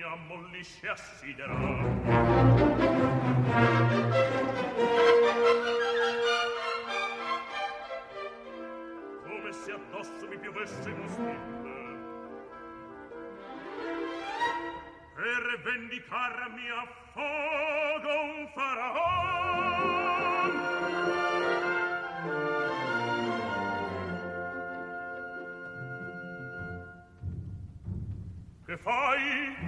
mi ammollisce a sidera Come se addosso mi piovesse un stille Per vendicar mi affogo un faraon. Che fai?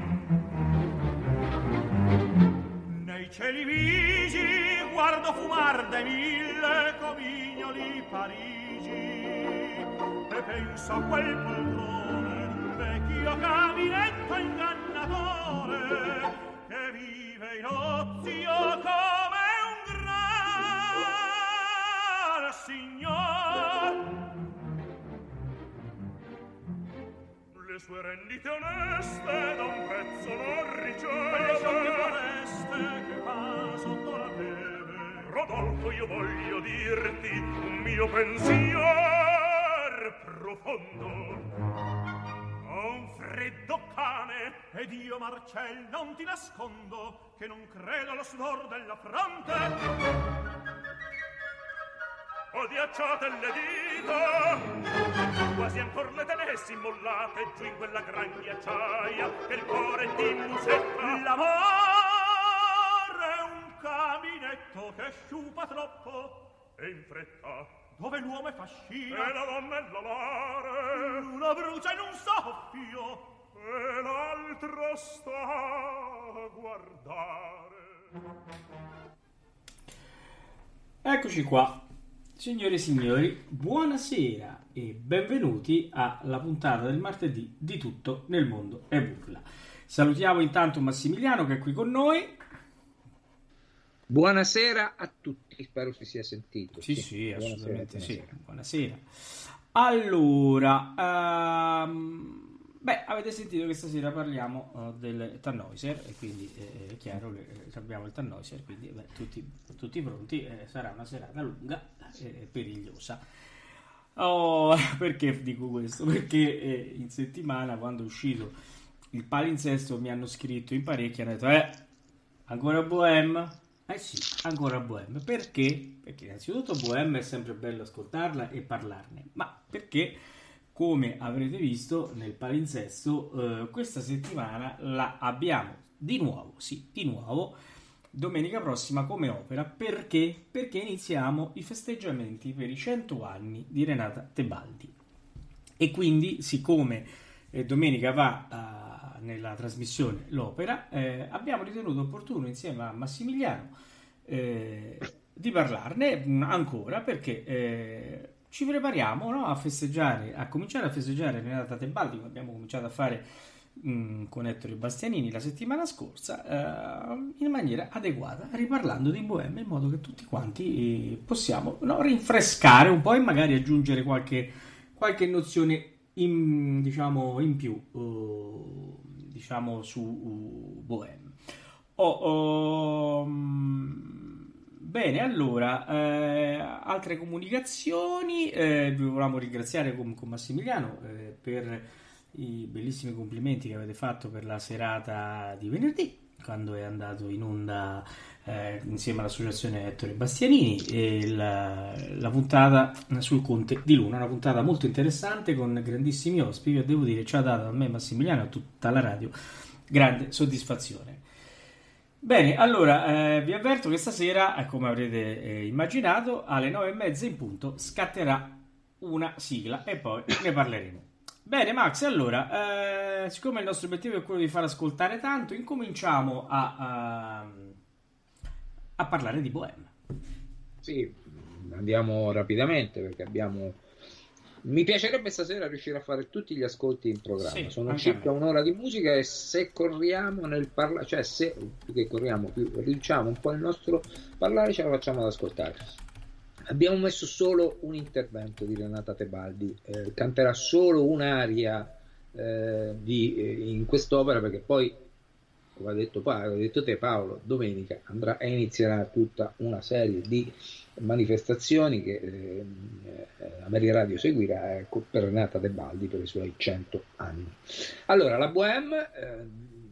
Nei cieli vigi guardo fumar dai mille comignoli Parigi. E penso a quel poltrone d'un vecchio caminetto ingannatore che vive in ozio come un gran signor le sue rendite oneste da un prezzo non riceve. Le foreste che va sotto la neve. Rodolfo io voglio dirti un mio pensier profondo. Ho un freddo cane ed io Marcel non ti nascondo che non credo allo sudor della fronte. Ho diacciate le dita quasi ancor le tenessi mollate giù in quella gran ghiacciaia che il cuore ti musetta. L'amore è un caminetto che sciupa troppo e in fretta. Dove l'uomo è fascina e la donna è la mare l'uno brucia in un soffio. E l'altro sta a guardare. Eccoci qua. Signore e signori, buonasera e benvenuti alla puntata del martedì di Tutto nel mondo e burla. Salutiamo intanto Massimiliano che è qui con noi. Buonasera a tutti, spero si sia sentito. Sì, sì, buonasera, assolutamente buonasera. sì. Buonasera. Allora, ehm, beh, avete sentito che stasera parliamo eh, del Tannhäuser e quindi eh, è chiaro, le- eh, abbiamo il Tannhäuser, quindi beh, tutti, tutti pronti, eh, sarà una serata lunga e perigliosa. Oh, perché dico questo? Perché eh, in settimana, quando è uscito il palinsesto, mi hanno scritto in parecchi, hanno detto, eh, ancora Bohème? Eh sì, ancora Bohème. Perché? Perché innanzitutto Bohème è sempre bello ascoltarla e parlarne, ma perché, come avrete visto nel palinsesto, eh, questa settimana la abbiamo di nuovo, sì, di nuovo, domenica prossima come opera. Perché? Perché iniziamo i festeggiamenti per i 100 anni di Renata Tebaldi. E quindi, siccome eh, domenica va ah, nella trasmissione l'opera, eh, abbiamo ritenuto opportuno insieme a Massimiliano eh, di parlarne ancora perché eh, ci prepariamo no, a festeggiare, a cominciare a festeggiare Renata Tebaldi, come abbiamo cominciato a fare mh, con Ettore Bastianini la settimana scorsa, eh, in maniera adeguata, riparlando di Bohème in modo che tutti quanti eh, possiamo no, rinfrescare un po' e magari aggiungere qualche, qualche nozione in, diciamo, in più eh, diciamo su uh, Bohème. Oh, oh, mm, bene, allora, eh, altre comunicazioni. eh, vi volevamo ringraziare con, con Massimiliano eh, per i bellissimi complimenti che avete fatto per la serata di venerdì. quando è andato in onda eh, insieme all'associazione Ettore Bastianini la, la, puntata sul Conte di Luna, una puntata molto interessante con grandissimi ospiti devo dire ci ha dato a me Massimiliano e a tutta la radio grande soddisfazione. Bene, allora eh, vi avverto che stasera, eh, come avrete eh, immaginato, alle nove e mezza in punto scatterà una sigla e poi ne parleremo. Bene, Max, allora, eh, siccome il nostro obiettivo è quello di far ascoltare tanto, incominciamo a, a, a parlare di Bohème. Sì, andiamo rapidamente perché abbiamo mi piacerebbe stasera riuscire a fare tutti gli ascolti in programma. Sì, Sono circa un'ora di musica e se corriamo nel parlare, cioè se più che corriamo, più riduciamo un po' il nostro parlare, ce la facciamo ad ascoltare. Abbiamo messo solo un intervento di Renata Tebaldi, eh, canterà solo un'aria eh, di, eh, in quest'opera perché poi, come ha detto, Paolo, detto te Paolo, domenica andrà e inizierà tutta una serie di manifestazioni che eh, Ameria Radio seguirà eh, per Renata De Baldi per i suoi 100 anni. Allora, la Bohème eh,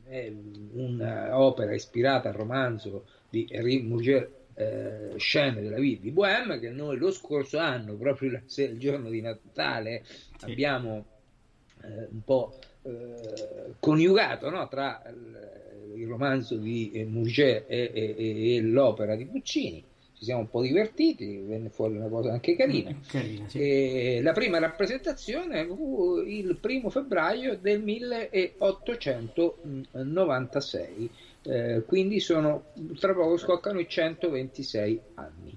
è un'opera ispirata al romanzo di Henri Murger eh, Scene della vita di Bohème che noi lo scorso anno, proprio il, il giorno di Natale, sì. abbiamo eh, un po' eh, coniugato no? tra il, romanzo di Murger e, e, e l'opera di Puccini ci siamo un po' divertiti, venne fuori una cosa anche carina. Mm, carina sì. la prima rappresentazione fu il primo febbraio del 1896, eh, quindi sono, tra poco scoccano i 126 anni.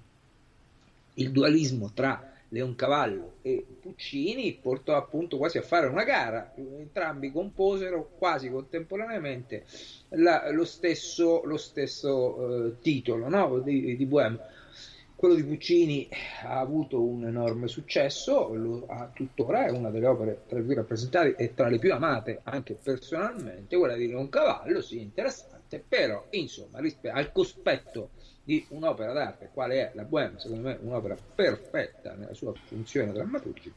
Il dualismo tra Leoncavallo e Puccini portò appunto quasi a fare una gara, entrambi composero quasi contemporaneamente la, lo stesso, lo stesso eh, titolo no? di, di Bohème. Quello di Puccini ha avuto un enorme successo, lo ha tuttora, è una delle opere tra le più rappresentate e tra le più amate anche personalmente, quella di Leoncavallo, sì, interessante, però insomma rispetto al cospetto di un'opera d'arte, quale è la Bohème, secondo me un'opera perfetta nella sua funzione drammaturgica,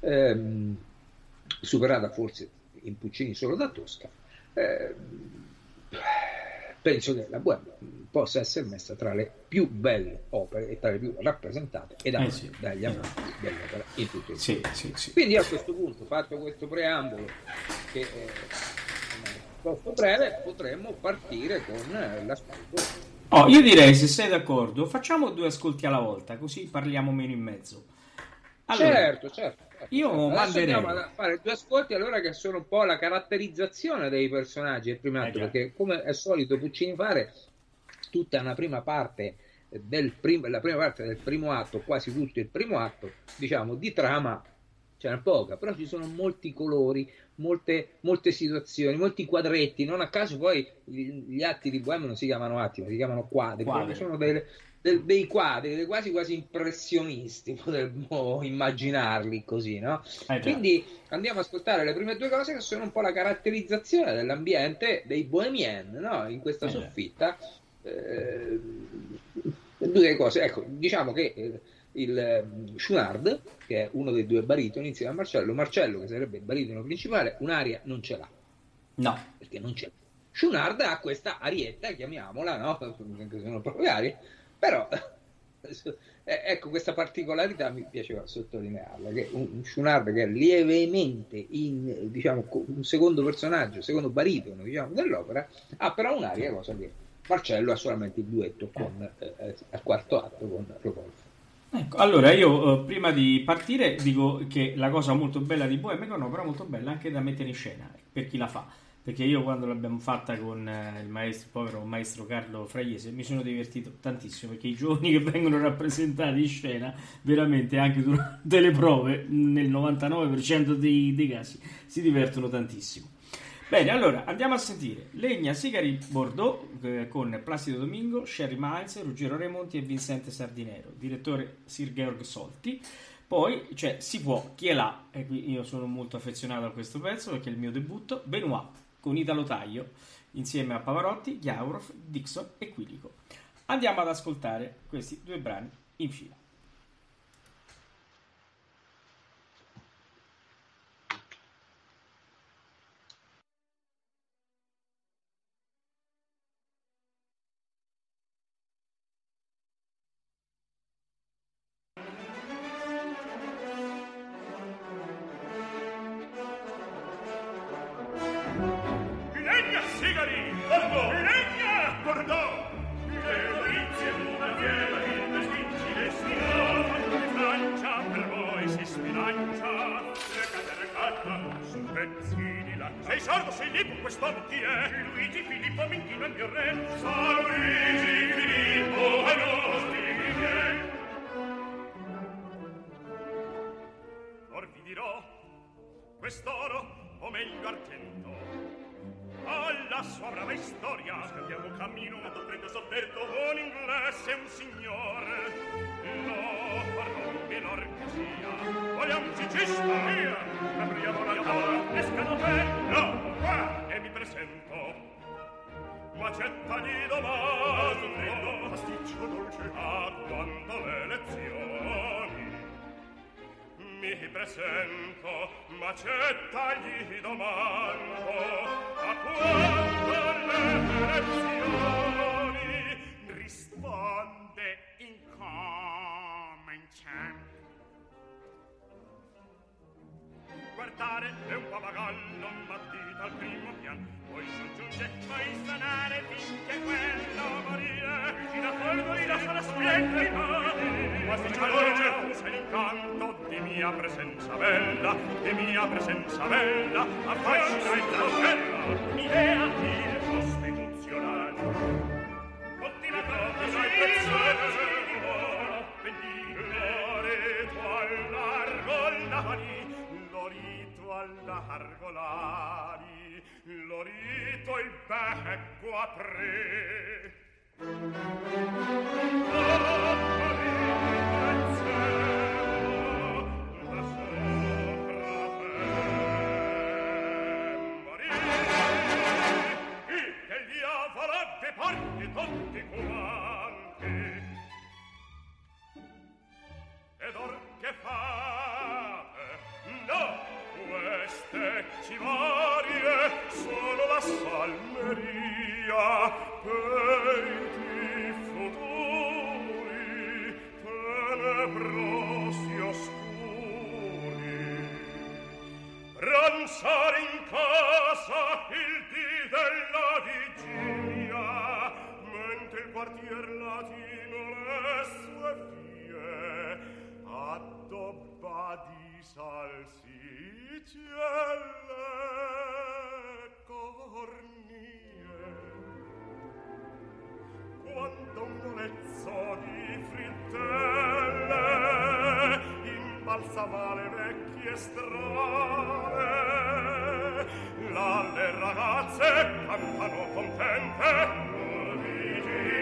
ehm, superata forse in Puccini solo da Tosca, ehm, penso che la Bohème possa essere messa tra le più belle opere e tra le più rappresentate ed anche eh sì, dagli amanti esatto. dell'opera in tutto il sì, sì, sì, Quindi a questo punto, fatto questo preambolo che è piuttosto breve, potremmo partire con l'ascolto. Oh, io direi, se sei d'accordo, facciamo due ascolti alla volta, così parliamo meno in mezzo. Allora, certo, certo. Io Adesso manderei. Andiamo a fare due ascolti allora che sono un po' la caratterizzazione dei personaggi del primo atto, eh perché come è solito Puccini fare, tutta una prima parte del prim- la prima parte del primo atto, quasi tutto il primo atto, diciamo, di trama c'è poca, però ci sono molti colori, molte, molte situazioni, molti quadretti, non a caso poi gli atti di Bohème non si chiamano atti, ma si chiamano quadri, quadri. sono delle, del, dei quadri, quasi quasi impressionisti, potremmo immaginarli così, no? Eh Quindi andiamo ad ascoltare le prime due cose che sono un po' la caratterizzazione dell'ambiente dei bohemien, no? In questa eh soffitta. Eh, due cose, ecco, diciamo che eh, il um, Schunard, che è uno dei due baritoni insieme a Marcello, Marcello che sarebbe il baritono principale, un'aria non ce l'ha. No. Perché non c'è. Schunard ha questa arietta, chiamiamola, no? Se sono proprio arie, però eh, ecco questa particolarità mi piaceva sottolinearla che un Schunard che è lievemente in diciamo un secondo personaggio secondo baritono diciamo, dell'opera ha però un'aria cosa che Marcello ha solamente il duetto con, eh, eh al quarto atto con Rodolfo Ecco, allora io eh, prima di partire dico che la cosa molto bella di è un'opera molto bella anche da mettere in scena per chi la fa. Perché io quando l'abbiamo fatta con eh, il maestro, povero maestro Carlo Fraiese mi sono divertito tantissimo perché i giovani che vengono rappresentati in scena veramente anche durante le prove nel 99% dei, dei casi si divertono tantissimo bene allora andiamo a sentire Legna Sigari Bordeaux eh, con Placido Domingo Sherry Miles, Ruggero Remonti e Vincente Sardinero direttore Sir Georg Solti poi cioè, si può, chi è là? E qui io sono molto affezionato a questo pezzo perché è il mio debutto. Benoit con Italo Taglio insieme a Pavarotti, Ghiaurov, Dixon e Quilico. Andiamo ad ascoltare questi due brani in fila. martir latino le sue vie addobba di salsicelle cornie. Quando un olezzo di frittelle imbalsamà le vecchie strade là le ragazze cantano contente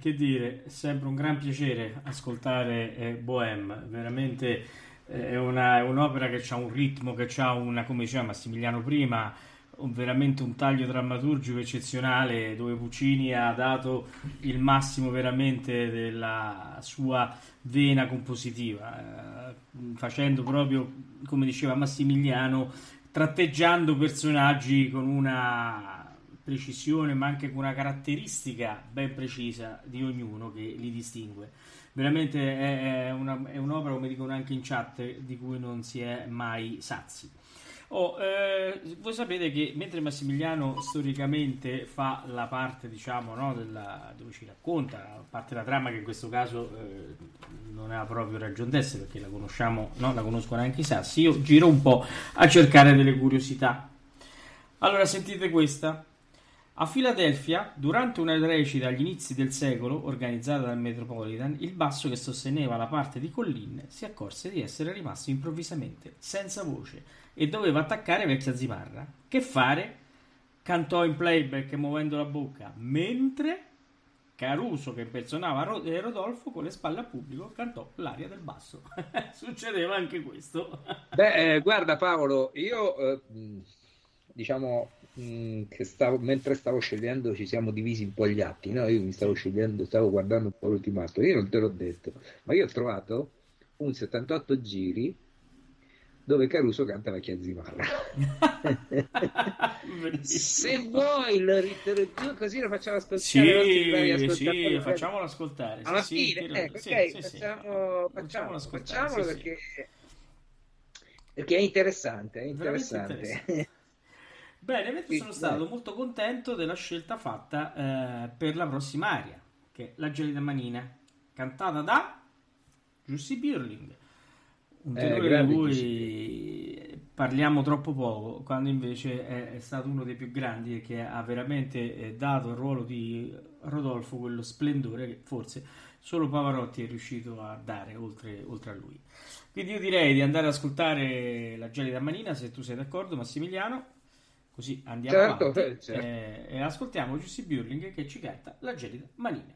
che dire, è sempre un gran piacere ascoltare eh, Bohème, veramente eh, è, una, un'opera che ha un ritmo, che ha una, come diceva Massimiliano prima, un, veramente un taglio drammaturgico eccezionale dove Puccini ha dato il massimo veramente della sua vena compositiva, eh, facendo proprio, come diceva Massimiliano, tratteggiando personaggi con una precisione, ma anche con una caratteristica ben precisa di ognuno che li distingue. Veramente è, una, è un'opera, come dicono anche in chat, di cui non si è mai sazi. Oh, eh, voi sapete che mentre Massimiliano storicamente fa la parte, diciamo, no, della, dove ci racconta, la parte della trama che in questo caso eh, non ha proprio ragione d'essere perché la conosciamo, no, la conoscono anche i sassi, io giro un po' a cercare delle curiosità. Allora sentite questa. A Filadelfia, durante una recita agli inizi del secolo, organizzata dal Metropolitan, il basso che sosteneva la parte di Collin si accorse di essere rimasto improvvisamente senza voce e doveva attaccare vecchia zimarra. Che fare? Cantò in playback muovendo la bocca, mentre Caruso, che impersonava eh, Rodolfo, con le spalle al pubblico, cantò l'aria del basso. Succedeva anche questo. Beh, eh, guarda Paolo, io eh, diciamo Mm, che stavo, mentre stavo scegliendo ci siamo divisi un po' gli atti, no? io mi stavo scegliendo, stavo guardando un po' l'ultimato, io non te l'ho detto, ma io ho trovato un 78 giri dove Caruso canta Vecchia Zimarra. Se vuoi lo giù così lo facciamo ascoltare. Sì, sì, facciamolo ascoltare. Alla sì, fine, ecco, sì, ok, sì, facciamo, facciamo, facciamolo perché, perché è interessante, è interessante. interessante. Bene, mentre sono stato molto contento della scelta fatta eh, per la prossima aria, che è La gelida manina, cantata da Giussi Birling, un eh, tenore eh, di cui parliamo troppo poco, quando invece è, è, stato uno dei più grandi e che ha veramente eh, dato al ruolo di Rodolfo quello splendore che forse solo Pavarotti è riuscito a dare oltre, oltre a lui. Quindi io direi di andare ad ascoltare La gelida manina, se tu sei d'accordo Massimiliano Così andiamo certo, avanti eh, certo. Eh, e ascoltiamo Giussi Burling che ci canta La gelida manina.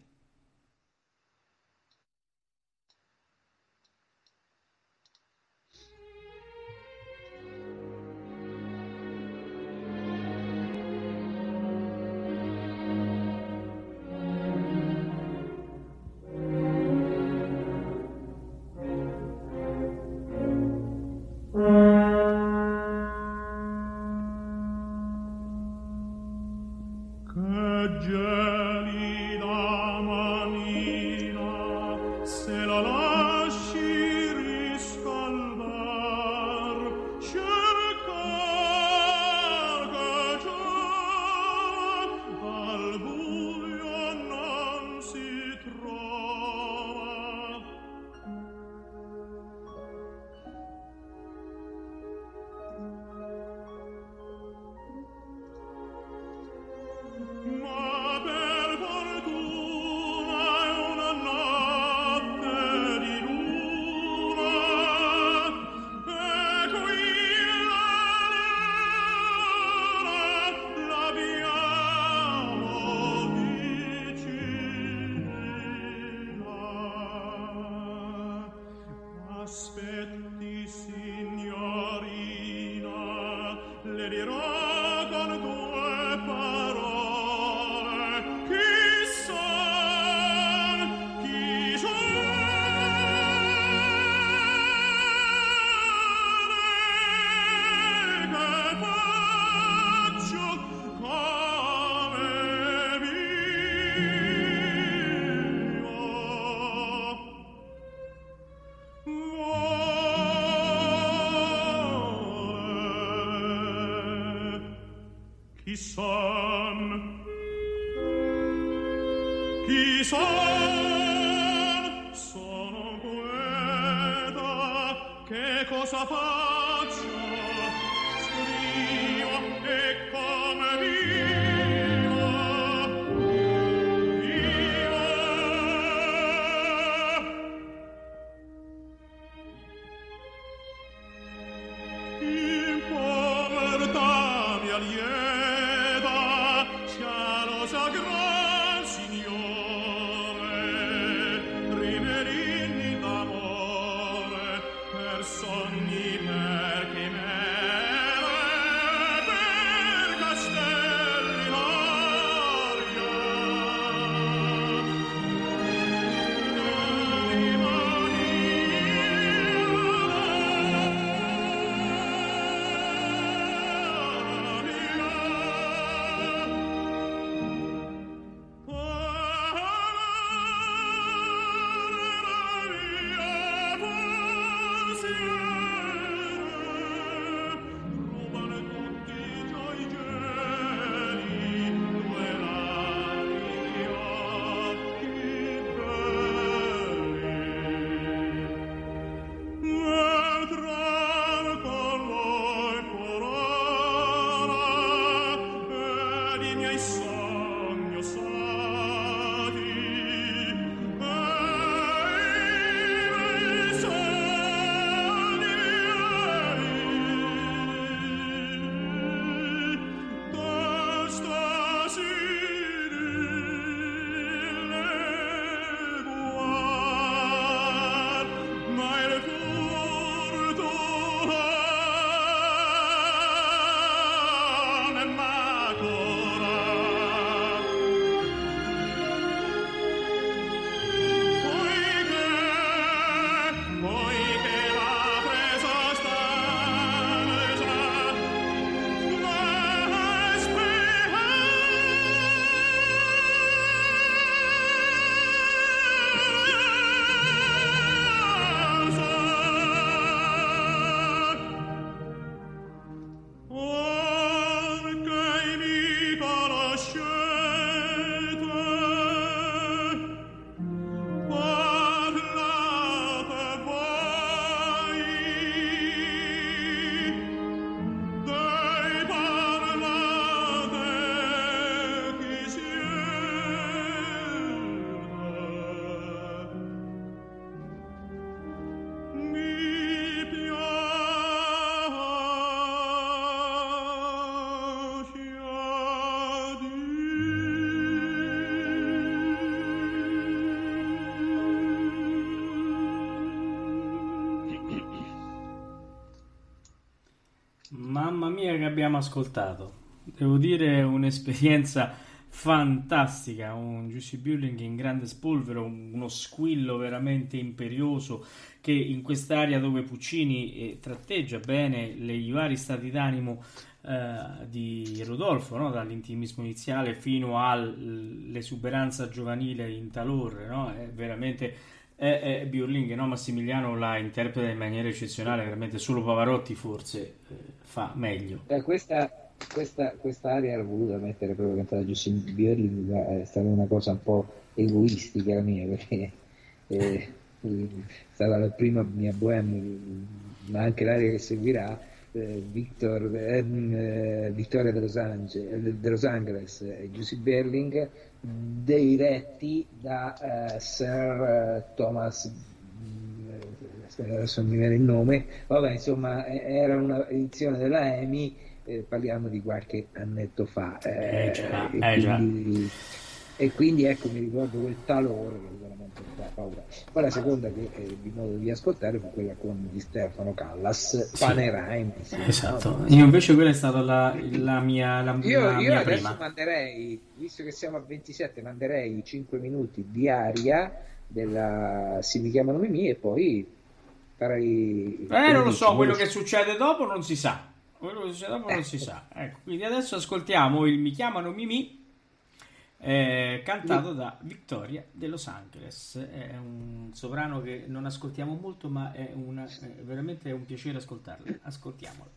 Papa. Abbiamo ascoltato. Devo dire un'esperienza fantastica, un Juicy Burling in grande spolvero, uno squillo veramente imperioso che in quest'area dove Puccini eh, tratteggia bene i vari stati d'animo eh, di Rodolfo, no? dall'intimismo iniziale fino all'esuberanza giovanile in Talor, no? è veramente è, è Burling, no? Massimiliano la interpreta in maniera eccezionale, veramente solo Pavarotti forse eh, fa meglio. Eh, questa questa, questa area era voluta mettere proprio cantata Giuseppe Bierling, è stata una cosa un po' egoistica la mia, perché eh, è stata la prima mia bohème, ma anche l'area che seguirà, eh, Victor, ehm, eh, Vittoria de Los, Angeles, de Los Angeles e Giuseppe Berling, diretti da eh, Sir eh, Thomas mm, adesso non mi viene il nome, vabbè insomma era una edizione della EMI eh, parliamo di qualche annetto fa. Eh, eh, già, e, eh, quindi, e, quindi, ecco mi ricordo quel talore che veramente fa paura. Poi la seconda che eh, di modo di ascoltare fu quella con di Stefano Callas, sì. Panerai. Sì, esatto, no? io invece quella è stata la, la mia, la, io, la io mia adesso prima. manderei, visto che siamo a 27, manderei 5 minuti di aria della Si mi chiamano Mimì e poi farei... Eh, non lo so, quello che succede dopo non si sa. Quello che succede dopo non si sa. Ecco, quindi adesso ascoltiamo il Mi chiamano Mimi, eh, cantato da Victoria de Los Angeles. È un sovrano che non ascoltiamo molto, ma è, una, è veramente un piacere ascoltarlo. Ascoltiamolo.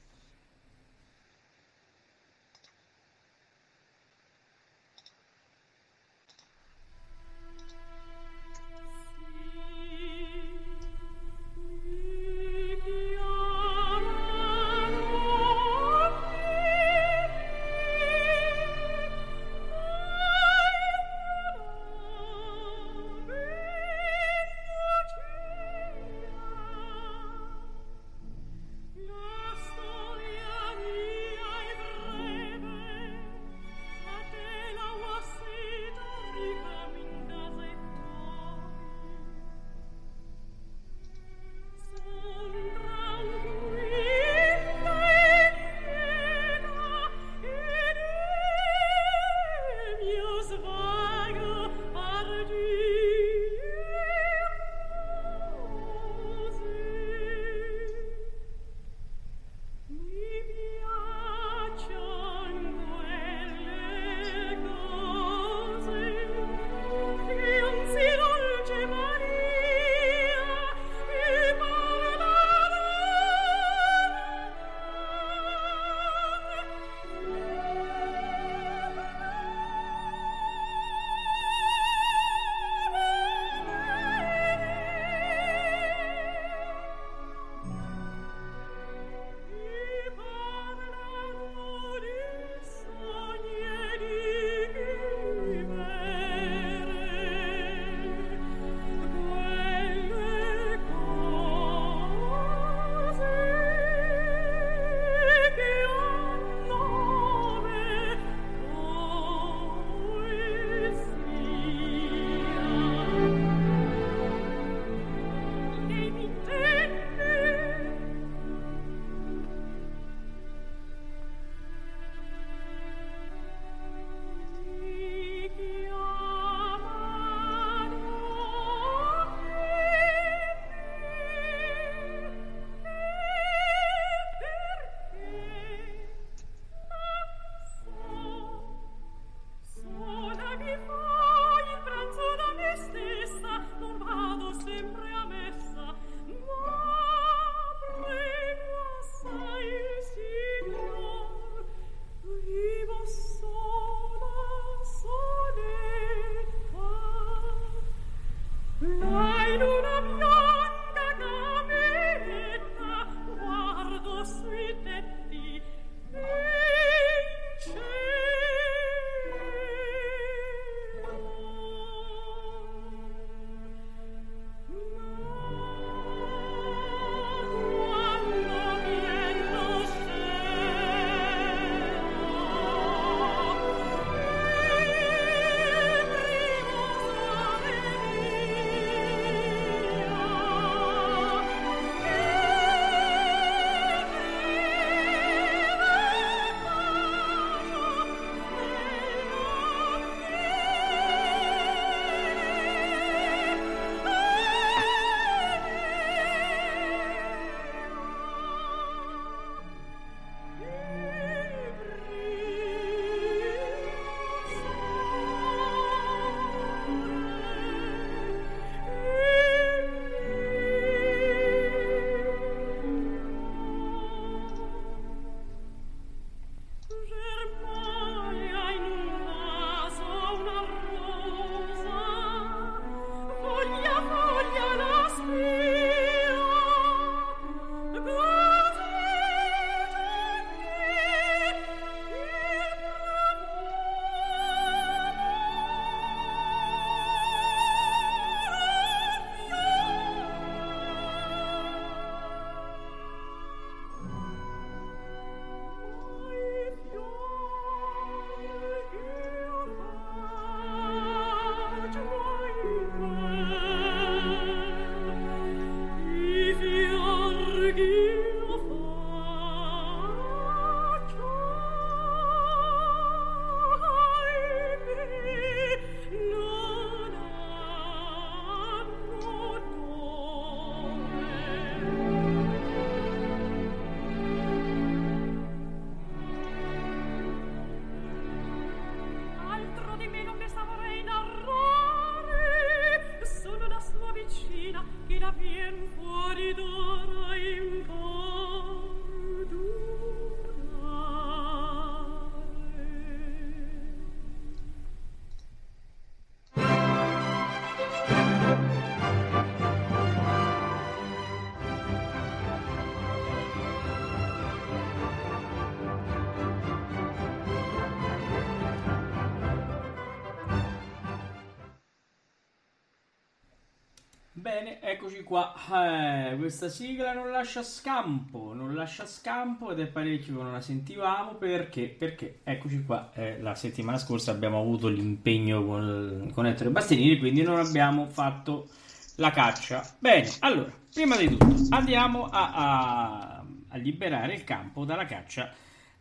Eccoci qua. Eh, questa sigla non lascia scampo, non lascia scampo ed è parecchio che non la sentivamo perché, perché eccoci qua. Eh, la settimana scorsa abbiamo avuto l'impegno con, con Ettore Bastianini, quindi non abbiamo fatto la caccia. Bene, allora, prima di tutto andiamo a, a, a liberare il campo dalla caccia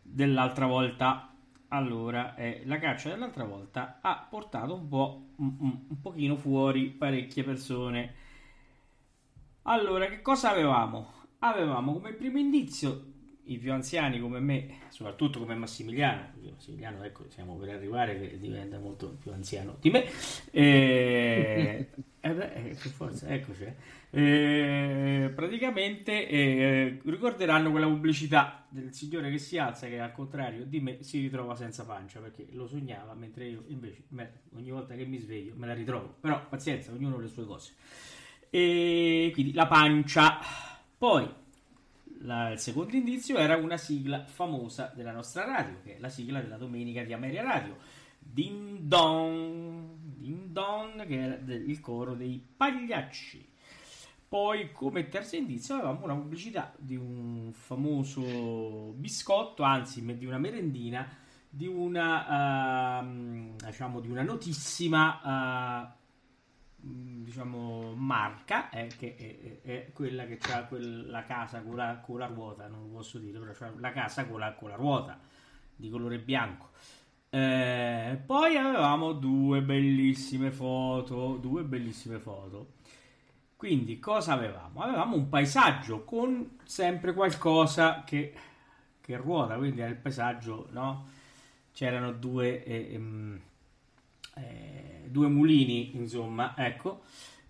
dell'altra volta. Allora, eh, la caccia dell'altra volta ha portato un po' un, un, un pochino fuori parecchie persone allora, che cosa avevamo? Avevamo come primo indizio i più anziani come me, soprattutto come Massimiliano, Massimiliano ecco, siamo per arrivare che diventa molto più anziano di me, e, eh beh, eh, per forza, eccoci, eh, praticamente eh, ricorderanno quella pubblicità del signore che si alza che al contrario di me si ritrova senza pancia perché lo sognava mentre io invece me, ogni volta che mi sveglio me la ritrovo, però pazienza, ognuno ha le sue cose e quindi la pancia. Poi la, il secondo indizio era una sigla famosa della nostra radio, che è la sigla della domenica di Ameria Radio. Din Don, Din Don, che era il coro dei pagliacci. Poi, come terzo indizio, avevamo una pubblicità di un famoso biscotto, anzi, di una merendina, di una, uh, diciamo, di una notissima uh, diciamo marca eh, che è, è, quella che ha quella casa con la, con la, ruota non lo posso dire però c'ha la casa con la, con la ruota di colore bianco eh, poi avevamo due bellissime foto due bellissime foto quindi cosa avevamo? avevamo un paesaggio con sempre qualcosa che, che ruota quindi era il paesaggio no? c'erano due eh, ehm, eh, due mulini, insomma, ecco.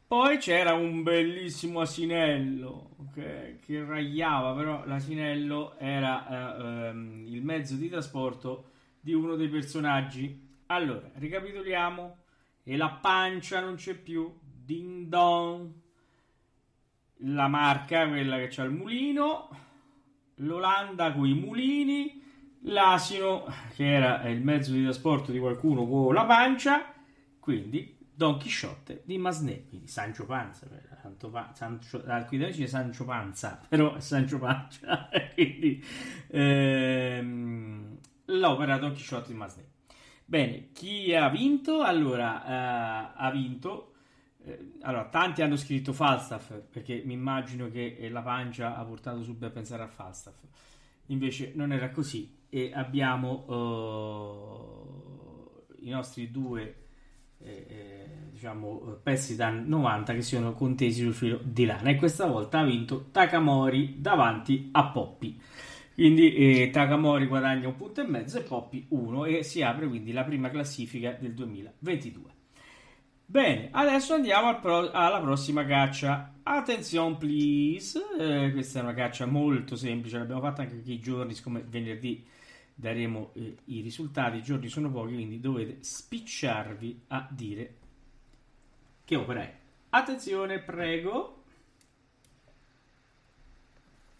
Poi c'era un bellissimo asinello che, che ragliava, però l'asinello era eh, ehm, il mezzo di trasporto di uno dei personaggi. Allora, ricapitoliamo. E la pancia non c'è più. Ding dong. La marca, quella che c'ha il mulino. L'Olanda con i mulini l'asino, che era il mezzo di trasporto di qualcuno con la pancia, quindi Don Chisciotte di Masné, quindi Sancio Panza, Santo pa- Sancio, qui dice Sancio Panza, però è Sancio Pancia, quindi ehm, l'opera Don Chisciotte di Masné. Bene, chi ha vinto? Allora, eh, ha vinto eh, allora, tanti hanno scritto Falstaff perché mi immagino che la pancia ha portato subito a pensare a Falstaff. Invece non era così e abbiamo uh, i nostri due eh, eh, diciamo pezzi da 90 che sono contesi sul filo di lana e questa volta ha vinto Takamori davanti a Poppy quindi eh, Takamori guadagna un punto e mezzo e Poppy uno e si apre quindi la prima classifica del 2022 Bene, adesso andiamo pro- alla prossima caccia. Attenzione, please. Eh, questa è una caccia molto semplice, l'abbiamo fatta anche i giorni, siccome venerdì daremo eh, i risultati, i giorni sono pochi, quindi dovete spicciarvi a dire che opera è. Attenzione, prego.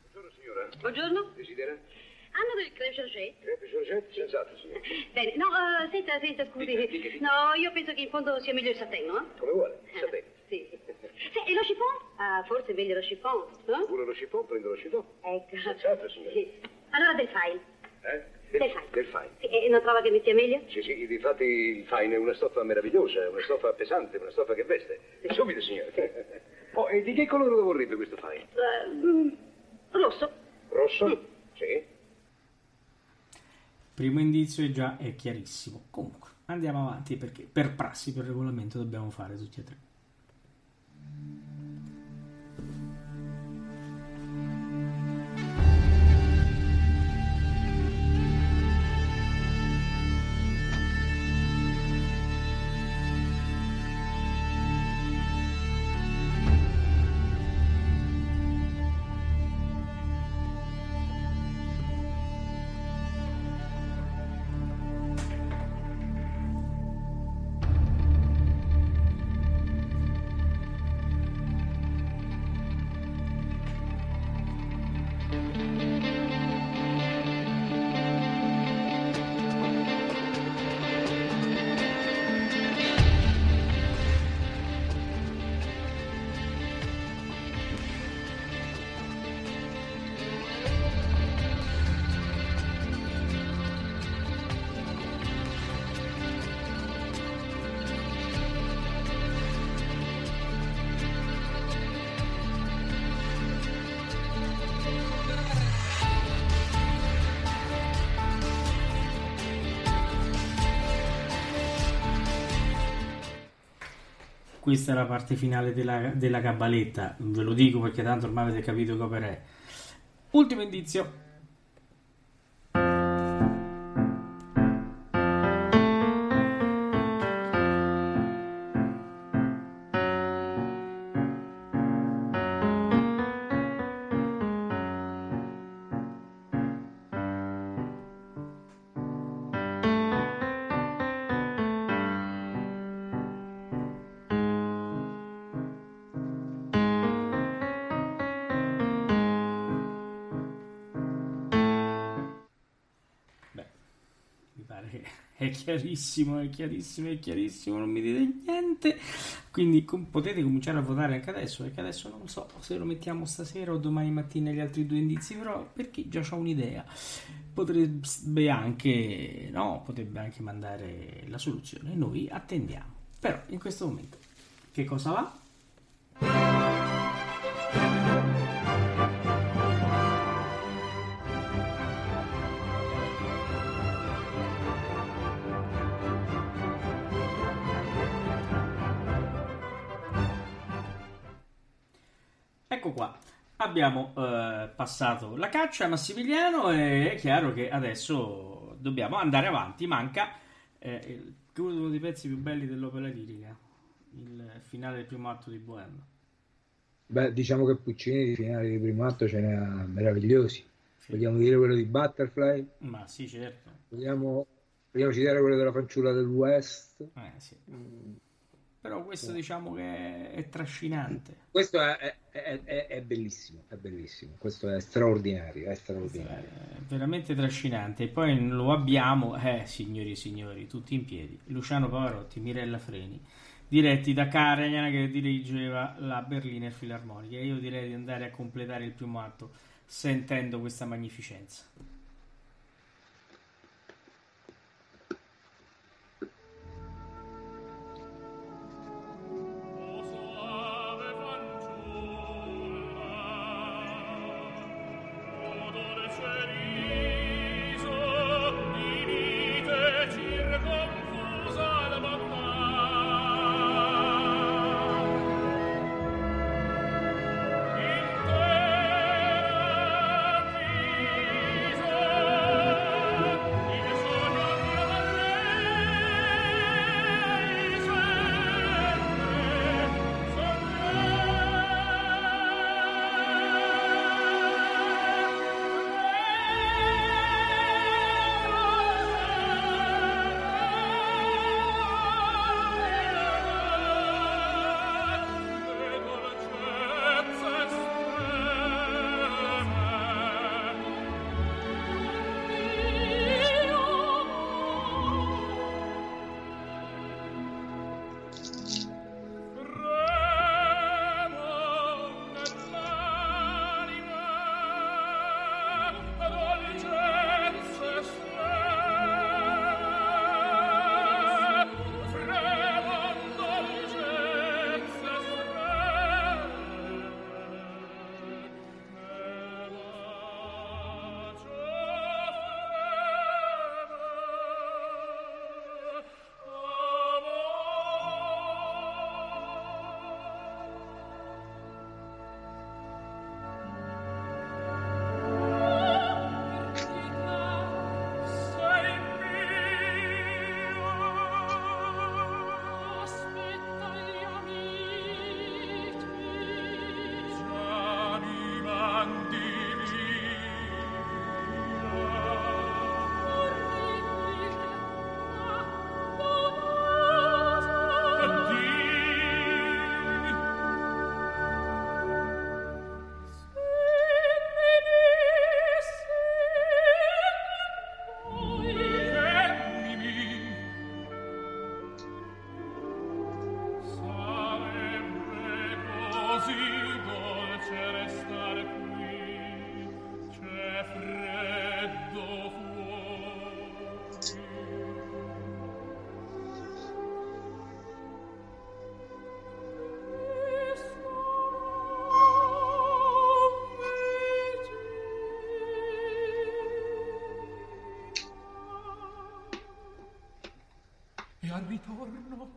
Buongiorno signora. Buongiorno. Desidera? Hanno del creme chargé? Creme chargé? Senz'altro, signora. Bene, no, uh, senta, senta, scusi. Dica, dica, dica. No, io penso che in fondo sia meglio il sateno, eh? Come vuole, Ah, sapete. Sì. Sì, e lo chiffon? Ah, forse è meglio lo chiffon, no? Vuole lo chiffon, prendo lo chiffon. Ecco. Senz'altro, signora. Sì. Allora del file. Eh? Del file. Del fine. Sì, e non trova che mi stia meglio? Sì, sì, difatti il fine è una stoffa meravigliosa, è una stoffa pesante, una stoffa che veste. Subito, signora. Oh, e di che colore lo vorrebbe questo fine? Uh, mm, rosso. Rosso? Mm. Sì. Primo indizio è già è chiarissimo. Comunque, andiamo avanti perché per prassi, per regolamento dobbiamo fare tutti e tre. Questa è la parte finale della, della cabaletta, ve lo dico perché tanto ormai avete capito che opera è. Ultimo indizio. Chiarissimo, è chiarissimo, è chiarissimo, non mi dite niente. Quindi com- potete cominciare a votare anche adesso, perché adesso non so se lo mettiamo stasera o domani mattina gli altri due indizi, però perché già ho un'idea. Potrebbe anche, no, potrebbe anche mandare la soluzione. Noi attendiamo. Però in questo momento che cosa va? Abbiamo eh, passato la caccia a Massimiliano e è chiaro che adesso dobbiamo andare avanti. Manca eh, uno dei pezzi più belli dell'opera lirica, il finale del primo atto di Bohème. Beh, diciamo che Puccini di finale di primo atto ce ne ha meravigliosi. Sì. Vogliamo dire quello di Butterfly? Ma sì, certo. Vogliamo, vogliamo citare quello della fanciulla del West? Eh, sì. Mm però questo diciamo che è, trascinante. Questo è, è, è, è, bellissimo, è bellissimo, questo è straordinario, è straordinario. È veramente trascinante. E poi lo abbiamo, eh, signori e signori, tutti in piedi, Luciano Pavarotti, Mirella Freni, diretti da Karajan che dirigeva la Berliner Filarmonica. Io direi di andare a completare il primo atto sentendo questa magnificenza. piangi torno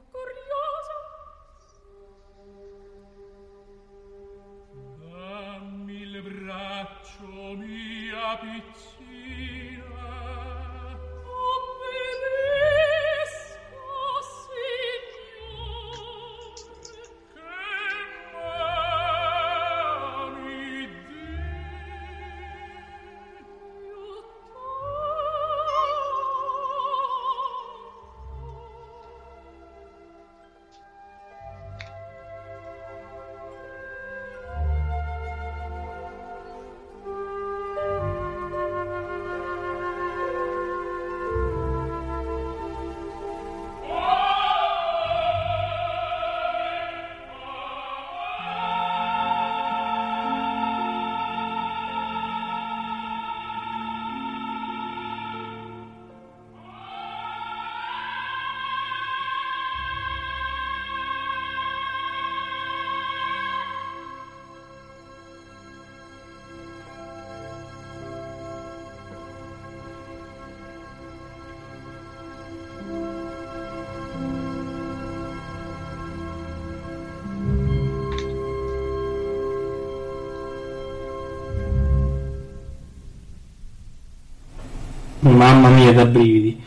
Mamma mia, da brividi,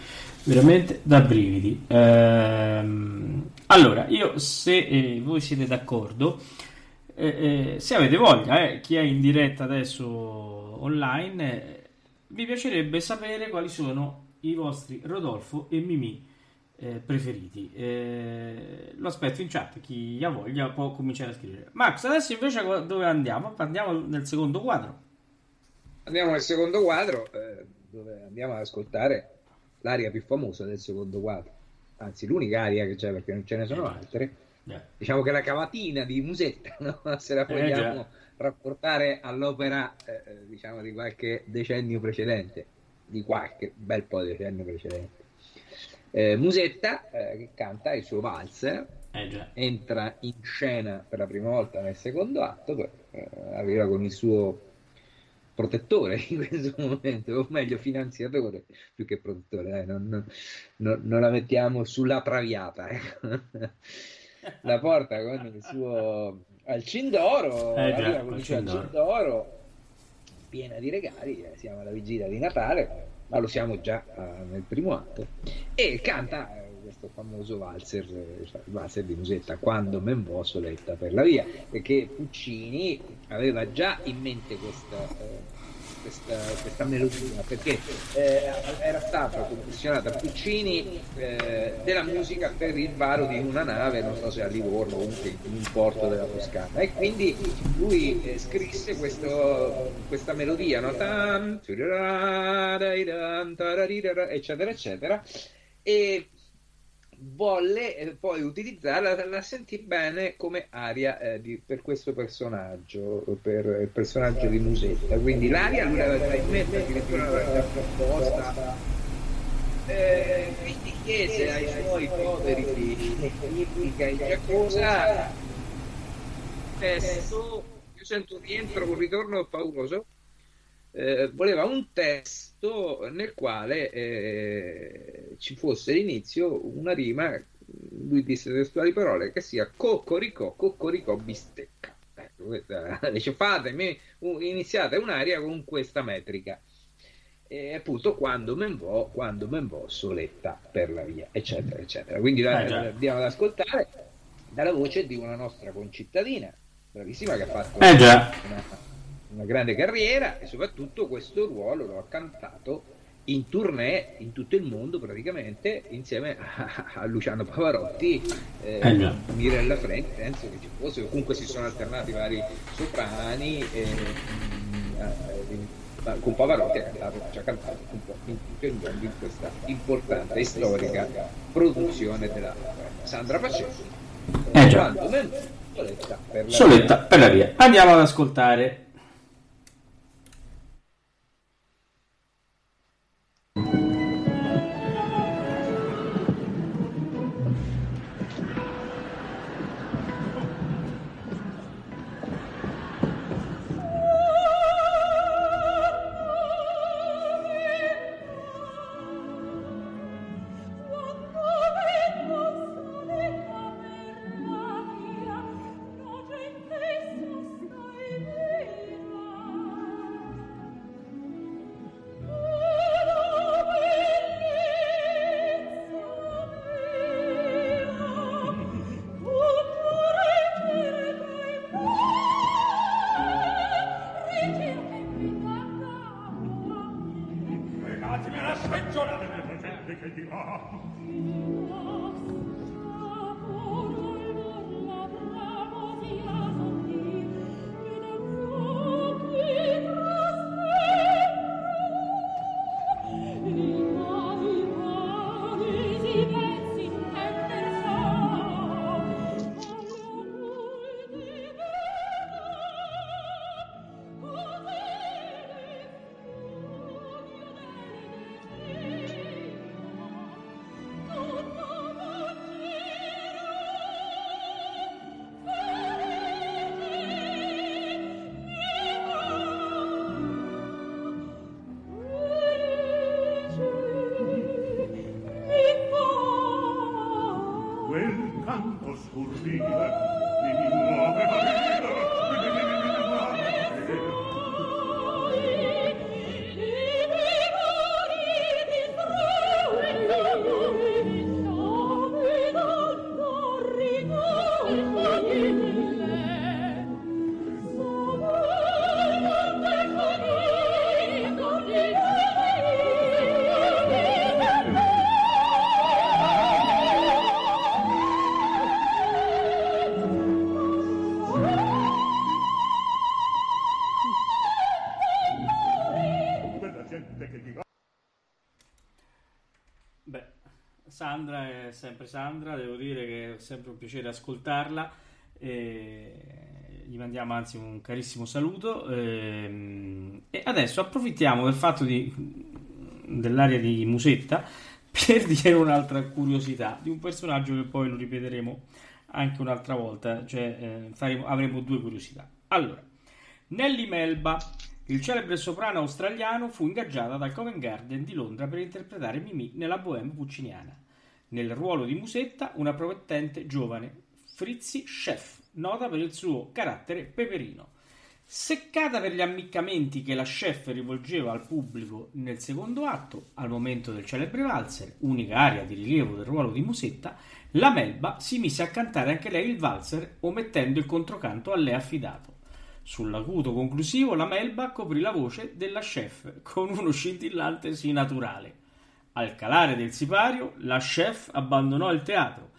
veramente da brividi. Ehm, allora, io se eh, voi siete d'accordo, eh, eh, se avete voglia, eh, chi è in diretta adesso online, mi piacerebbe sapere quali sono i vostri Rodolfo e Mimì eh, preferiti. Eh, lo aspetto in chat, chi ha voglia può cominciare a scrivere. Max, adesso invece dove andiamo? Andiamo nel secondo quadro. Andiamo nel secondo quadro. Eh dove andiamo ad ascoltare l'aria più famosa del secondo quadro, anzi l'unica aria che c'è perché non ce ne sono altre. Yeah. Diciamo che la cavatina di Musetta, no? se la eh, vogliamo eh, rapportare all'opera eh, diciamo di qualche decennio precedente, di qualche bel po' di decennio precedente. Eh, Musetta eh, che canta il suo valzer, eh, entra in scena per la prima volta nel secondo atto, poi, arriva con il suo protettore in questo momento, o meglio finanziatore più che protettore, eh, non, non, non, la mettiamo sulla traviata. Ecco. la porta con il suo Alcindoro, eh, già, con il suo Alcindoro piena di regali, eh, siamo alla vigilia di Natale, ma lo siamo già uh, nel primo atto, e canta eh, questo famoso valzer, il valzer di Musetta, quando men vo soletta per la via, perché Puccini aveva già in mente questa, eh, questa, questa melodia, perché eh, era stata commissionata a Puccini eh, della musica per il varo di una nave, non so se a Livorno o comunque in un porto della Toscana, e quindi lui eh, scrisse questo, questa melodia, no? eccetera, eccetera, e volle eh, poi utilizzarla, la, sentì bene come aria eh, di, per questo personaggio, per il personaggio di Musetta. Quindi l'aria lui l'aveva già in mente, addirittura l'aveva proposta. Eh, quindi chiese ai suoi poveri figli, Ippica e Giacosa, testo, io sento un rientro, un ritorno pauroso, eh, voleva un testo nel quale eh, ci fosse all'inizio una rima, lui disse testuali parole, che sia coccoricò, coccoricò bistecca. Ecco, questa, dice fatemi, iniziate un'aria con questa metrica. E appunto quando men vo, quando men vo, soletta per la via, eccetera, eccetera. Quindi la, eh, andiamo ad ascoltare dalla voce di una nostra concittadina, bravissima, che ha fatto eh, una, una grande carriera e soprattutto questo ruolo lo ha cantato in tournée in tutto il mondo praticamente insieme a, a Luciano Pavarotti eh, eh Mirella Frank penso che ci fosse comunque si sono alternati vari soprani eh, eh, con Pavarotti ha cantato, ci ha cantato un po' in tutto il mondo in questa importante e storica produzione della Sandra Pacetti eh, Soletta per la, Soletta per la via. Andiamo ad ascoltare sempre Sandra, devo dire che è sempre un piacere ascoltarla. E gli mandiamo anzi un carissimo saluto. Ehm, e adesso approfittiamo del fatto di, dell'area di Musetta per dire un'altra curiosità di un personaggio che poi lo ripeteremo anche un'altra volta, cioè eh, faremo, avremo due curiosità. Allora, Nelly Melba, il celebre soprano australiano, fu ingaggiata dal Covent Garden di Londra per interpretare Mimì nella Bohème pucciniana. Nel ruolo di Musetta, una promettente giovane, Frizzi Chef, nota per il suo carattere peperino. Seccata per gli ammiccamenti che la chef rivolgeva al pubblico nel secondo atto, al momento del celebre valzer, unica area di rilievo del ruolo di Musetta, la Melba si mise a cantare anche lei il valzer, omettendo il controcanto a lei affidato. Sull'acuto conclusivo, la Melba coprì la voce della chef con uno scintillante sì naturale. Al calare del sipario, la chef abbandonò il teatro.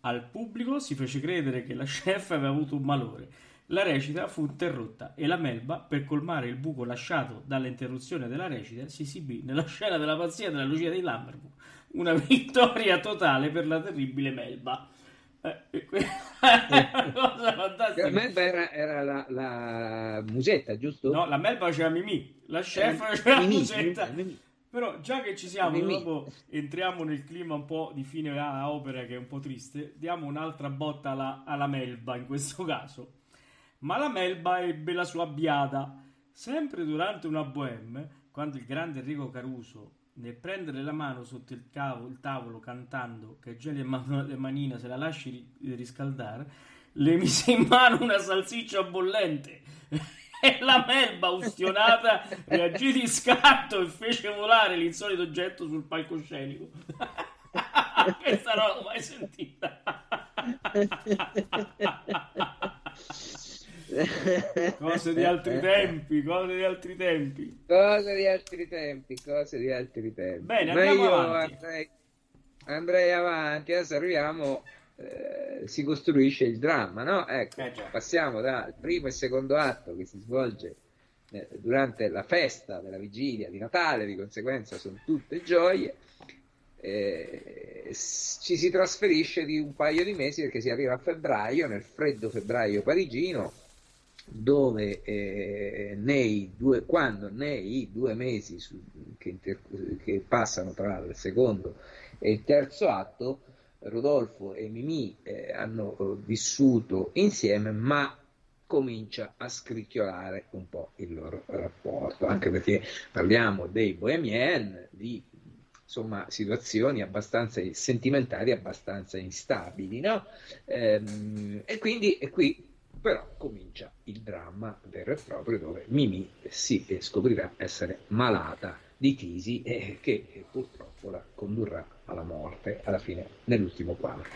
Al pubblico si fece credere che la chef aveva avuto un malore. La recita fu interrotta e la Melba, per colmare il buco lasciato dall'interruzione della recita, si esibì nella scena della pazzia della Lucia di Lammermoor. Una vittoria totale per la terribile Melba. Eh, una cosa fantastica. La Melba era, era la, la, musetta, giusto? No, la Melba faceva Mimì, la chef eh, faceva la musetta. Mimì. Però già che ci siamo, dopo entriamo nel clima un po' di fine a opera che è un po' triste, diamo un'altra botta alla, alla Melba in questo caso. Ma la Melba ebbe la sua biada. Sempre durante una bohème, quando il grande Enrico Caruso, nel prendere la mano sotto il, cavo, il tavolo cantando che geli e manina se la lasci riscaldare, le mise in mano una salsiccia bollente e la melba ustionata reagì di scatto e fece volare l'insolito oggetto sul palcoscenico. Questa non l'ho mai sentita. cose di altri tempi, cose di altri tempi. Cose di altri tempi, cose di altri tempi. Bene, andiamo avanti. Andrei, andrei avanti, adesso arriviamo eh, si costruisce il dramma, no? Ecco, eh passiamo dal primo e secondo atto che si svolge eh, durante la festa della vigilia di Natale, di conseguenza sono tutte gioie. Eh, ci si trasferisce di un paio di mesi perché si arriva a febbraio, nel freddo febbraio parigino, dove eh, nei due, quando nei due mesi su, che, inter, che, passano tra il secondo e il terzo atto Rodolfo e Mimì eh, hanno eh, vissuto insieme, ma comincia a scricchiolare un po' il loro rapporto, anche perché parliamo dei bohemien, di insomma, situazioni abbastanza sentimentali, abbastanza instabili, no? Ehm, e quindi e qui però comincia il dramma vero e proprio dove Mimì si scoprirà essere malata di tisi e che purtroppo la condurrà alla morte alla fine nell'ultimo quadro.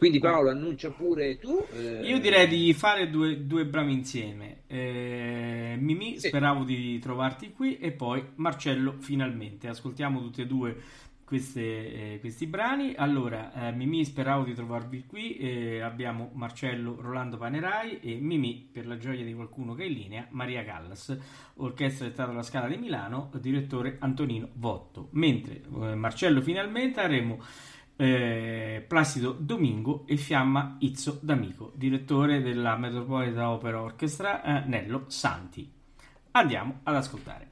Quindi Paolo annuncia pure tu. Eh... Io direi di fare due, due bravi insieme. Eh, Mimì, sì. speravo di trovarti qui e poi Marcello finalmente. Ascoltiamo tutti e due queste, eh, questi brani. Allora, eh, Mimì, speravo di trovarvi qui. Eh, abbiamo Marcello Rolando Panerai e Mimì, per la gioia di qualcuno che è in linea, Maria Callas, orchestra del Teatro La Scala di Milano, direttore Antonino Votto. Mentre eh, Marcello finalmente avremo eh, Placido Domingo e Fiamma Izzo D'Amico, direttore della Metropolitan Opera Orchestra eh, Nello Santi. Andiamo ad ascoltare.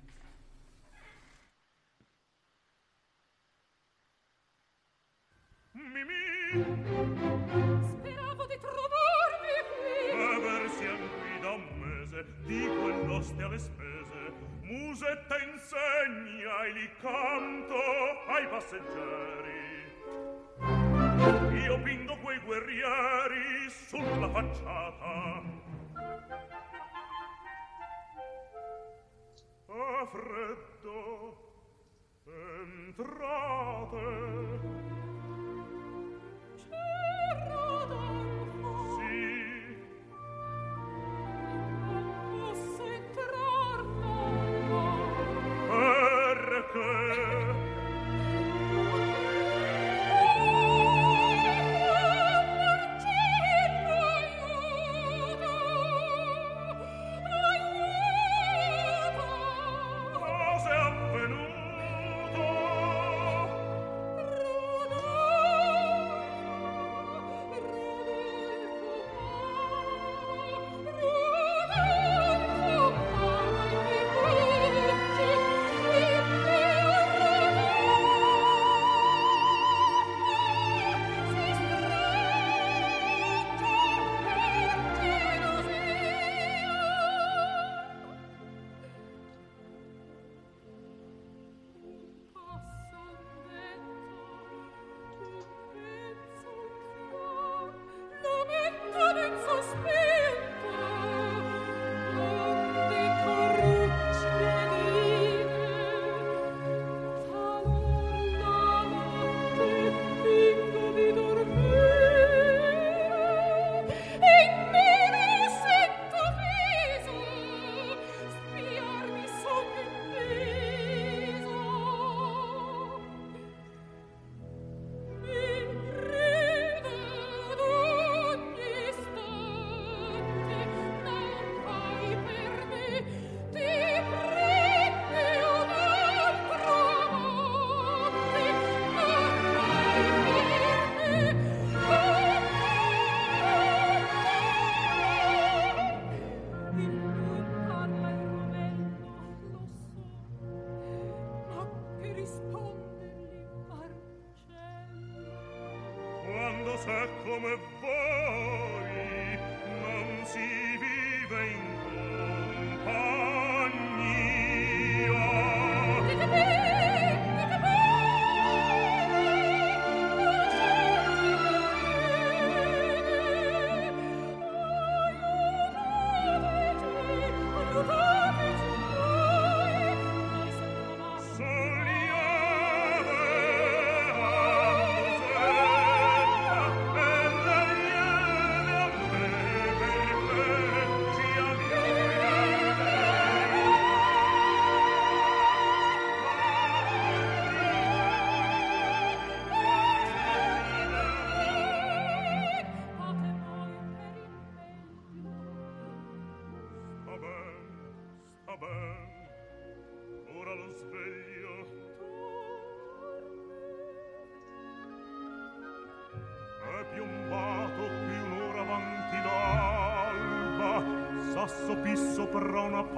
Speravo di trovarvi qui. Aver siam qui da un mese, di quell'oste alle spese. Musetta insegna e li canto ai passeggeri. Io pindo quei guerrieri sulla facciata. A freddo entrate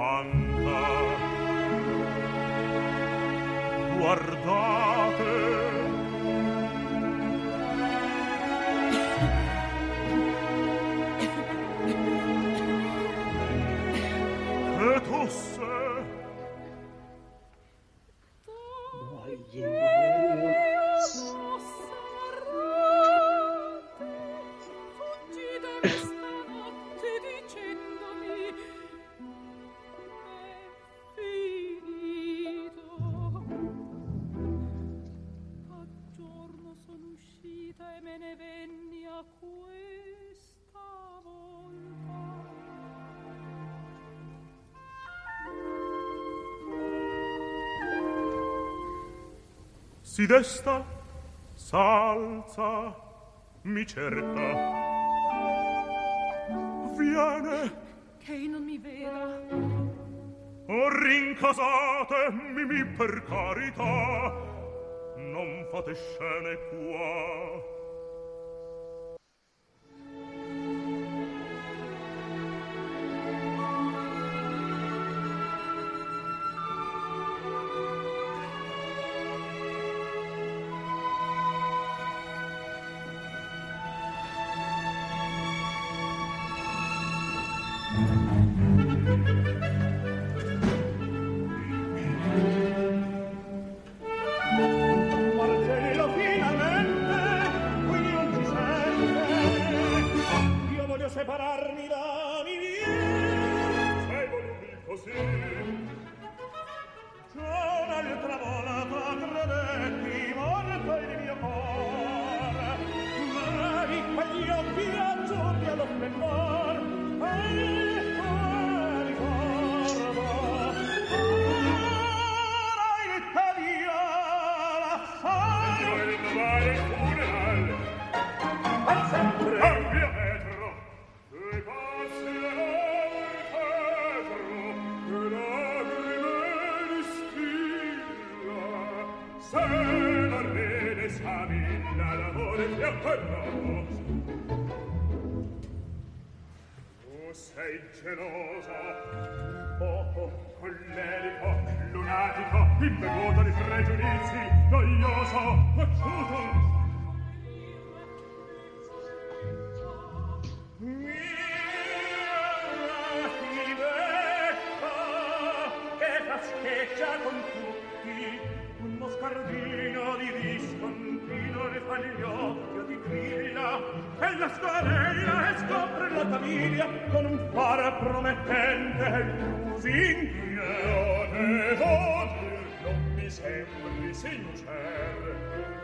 upon si desta, s'alza, mi cerca. Viene. Che non mi veda. Oh, rincasate, mi per carità. Non fate scene qua. celosa. Poco collerico lunatico imbevuto di pregiudizi noioso acciuto Scheggia con tutti un moscardino di discontino le fa gli occhi di grilla e la storia famiglia con un fare promettente lusinghia devo dir non mi sembri sincer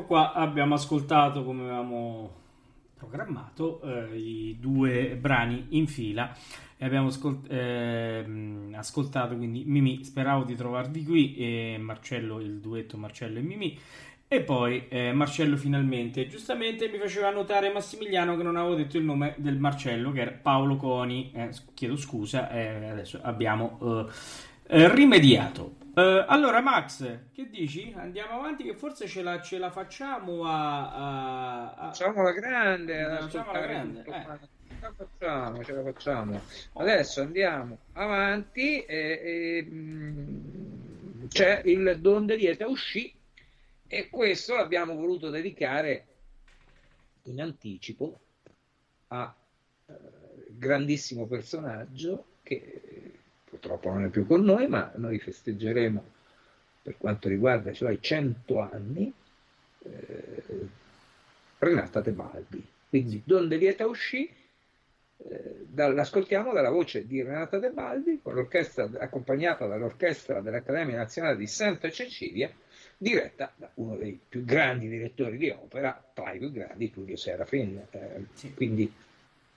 ecco qua, abbiamo ascoltato come avevamo programmato eh, i due brani in fila. E abbiamo ascolt- ehm, ascoltato quindi Mimi, speravo di trovarvi qui e Marcello, il duetto Marcello e Mimi e poi eh, Marcello finalmente, giustamente mi faceva notare Massimiliano che non avevo detto il nome del Marcello che era Paolo Coni, eh, chiedo scusa, eh, adesso abbiamo eh, eh, rimediato. Uh, allora, Max, che dici? Andiamo avanti, che forse ce la, ce la facciamo a, a, a... Facciamo la grande, facciamo la grande. Eh. Ce la facciamo, ce la facciamo. Adesso andiamo avanti. E, e, mh, c'è il Don de Lieta uscì e questo l'abbiamo voluto dedicare in anticipo a uh, grandissimo personaggio che purtroppo non è più con noi, ma noi festeggeremo per quanto riguarda i suoi 100 anni eh, Renata Tebaldi. Quindi Donde Lieta uscì, eh, l'ascoltiamo dalla voce di Renata Tebaldi, con l'orchestra, accompagnata dall'orchestra dell'Accademia Nazionale di Santa Cecilia, diretta da uno dei più grandi direttori di opera, tra i più grandi, Tullio Serafin. Eh, sì. Quindi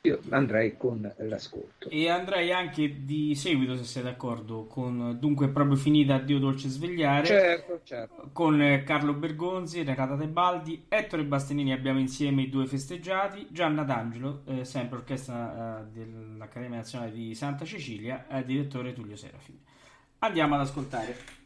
io andrei con l'ascolto. E andrei anche di seguito, se sei d'accordo, con dunque proprio finita Dio Dolce Svegliare. Certo, certo. Con Carlo Bergonzi, Renata Tebaldi, Ettore Bastianini abbiamo insieme i due festeggiati, Gianna D'Angelo, eh, sempre orchestra eh, dell'Accademia Nazionale di Santa Cecilia, eh, direttore Tullio Serafini. Andiamo ad ascoltare.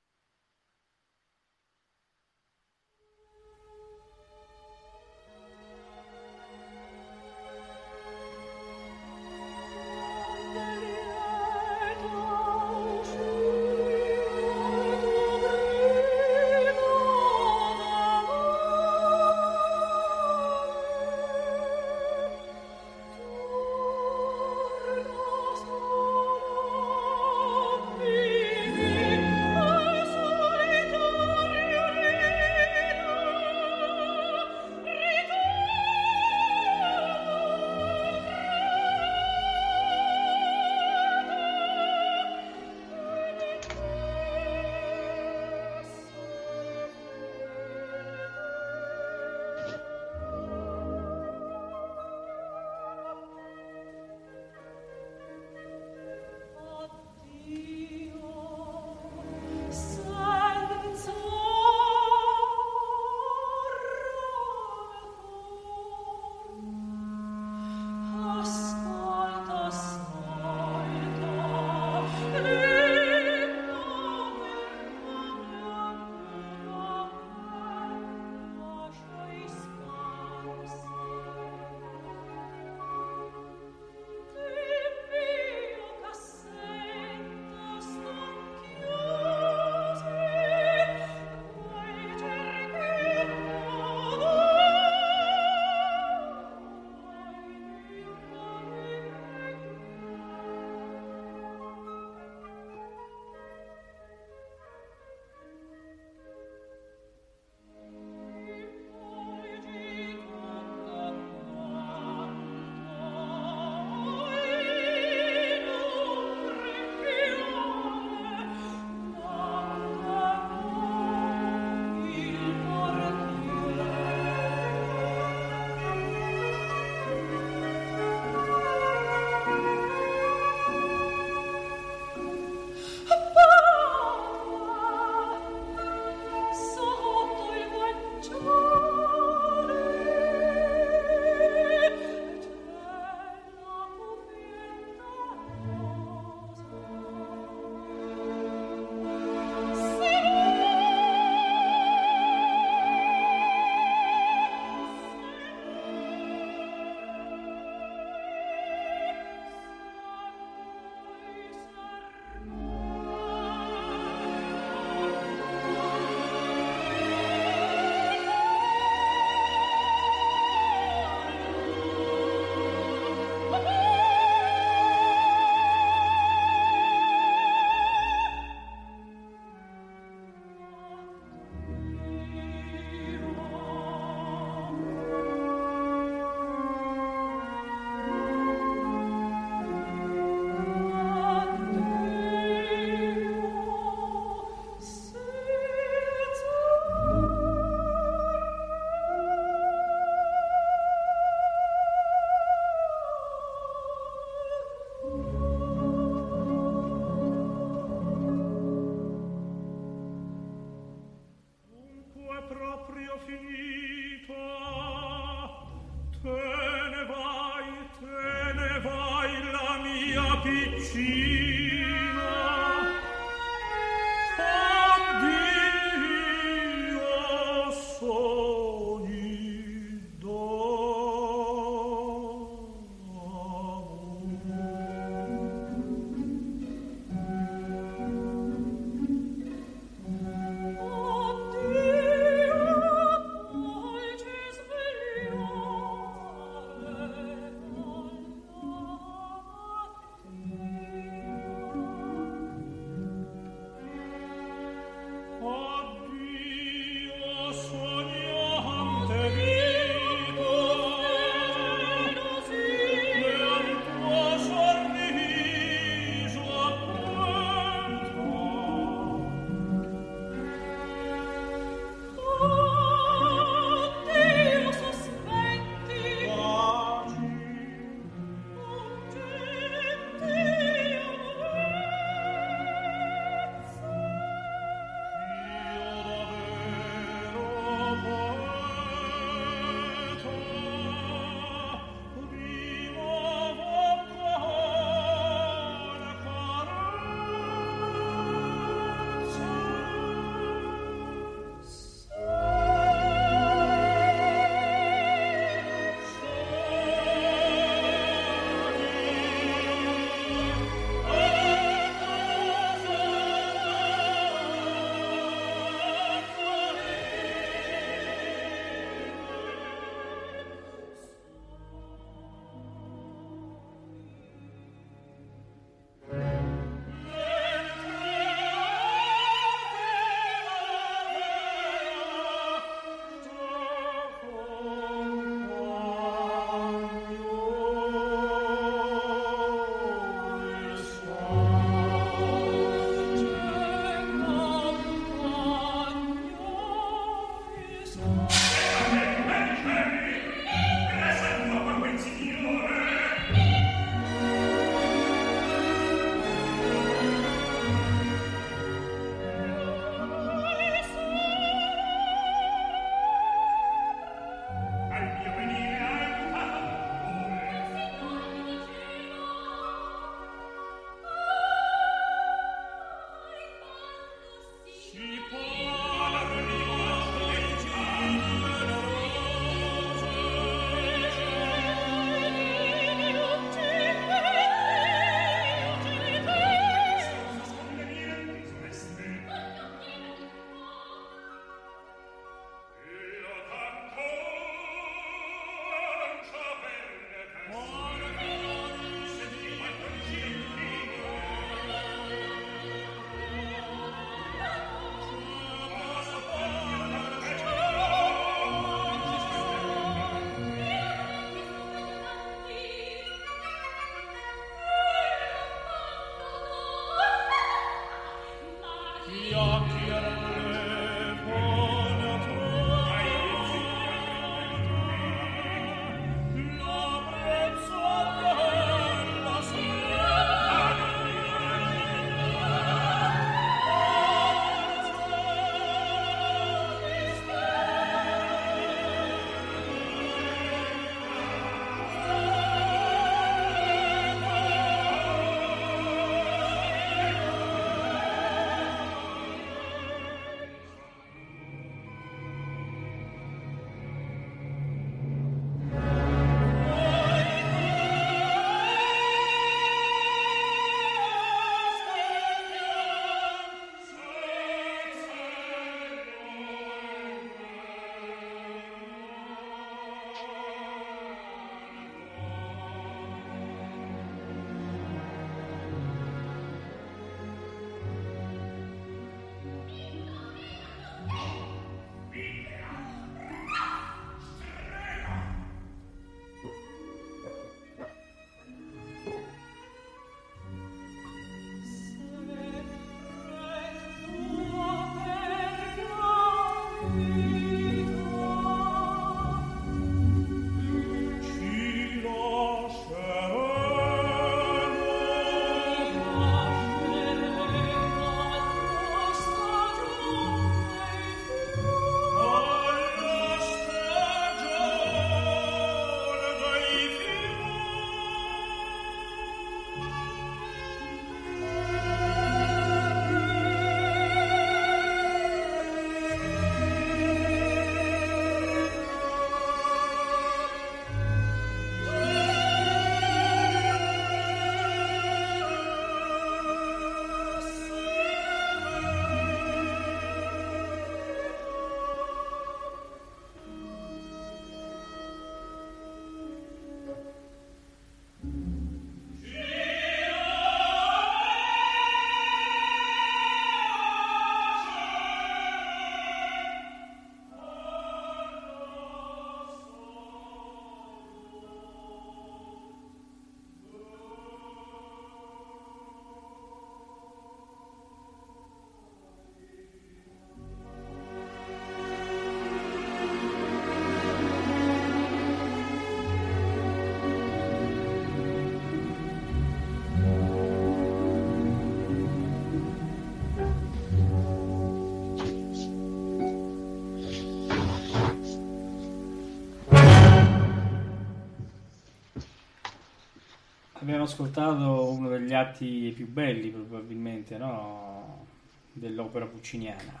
Abbiamo ascoltato uno degli atti più belli probabilmente no? dell'opera pucciniana.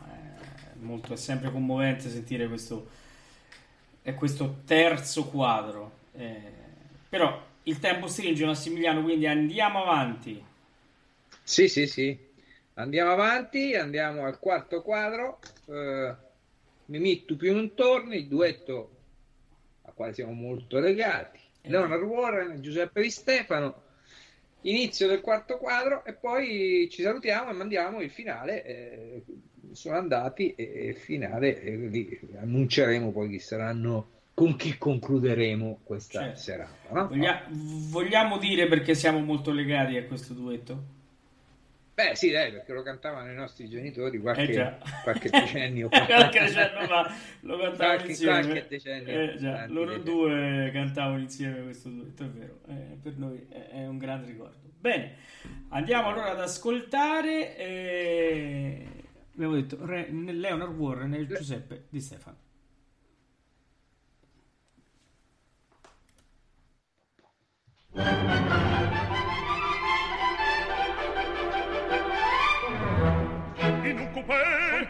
È, molto, è sempre commovente sentire questo, questo terzo quadro. Eh, però il tempo stringe Massimiliano, quindi andiamo avanti. Sì, sì, sì. Andiamo avanti, andiamo al quarto quadro. Eh, Mimì, tu più non torni, il duetto al quale siamo molto legati. Leonard Warren, Giuseppe Di Stefano. Inizio del quarto quadro e poi ci salutiamo e mandiamo il finale. Eh, sono andati e il finale eh, annunceremo poi chi saranno con chi concluderemo questa certo. serata. No? Voglia- vogliamo dire perché siamo molto legati a questo duetto? Beh, sì, dai, perché lo cantavano i nostri genitori qualche, eh qualche decennio fa. qualche decennio fa lo cantavano qualche, insieme. Qualche decennio. Eh, già, loro decennio. due cantavano insieme questo duetto, è vero. Eh, per noi è, un grande ricordo. Bene, andiamo allora ad ascoltare. Eh, abbiamo detto Re, Leonard Warren e Giuseppe Di Stefano.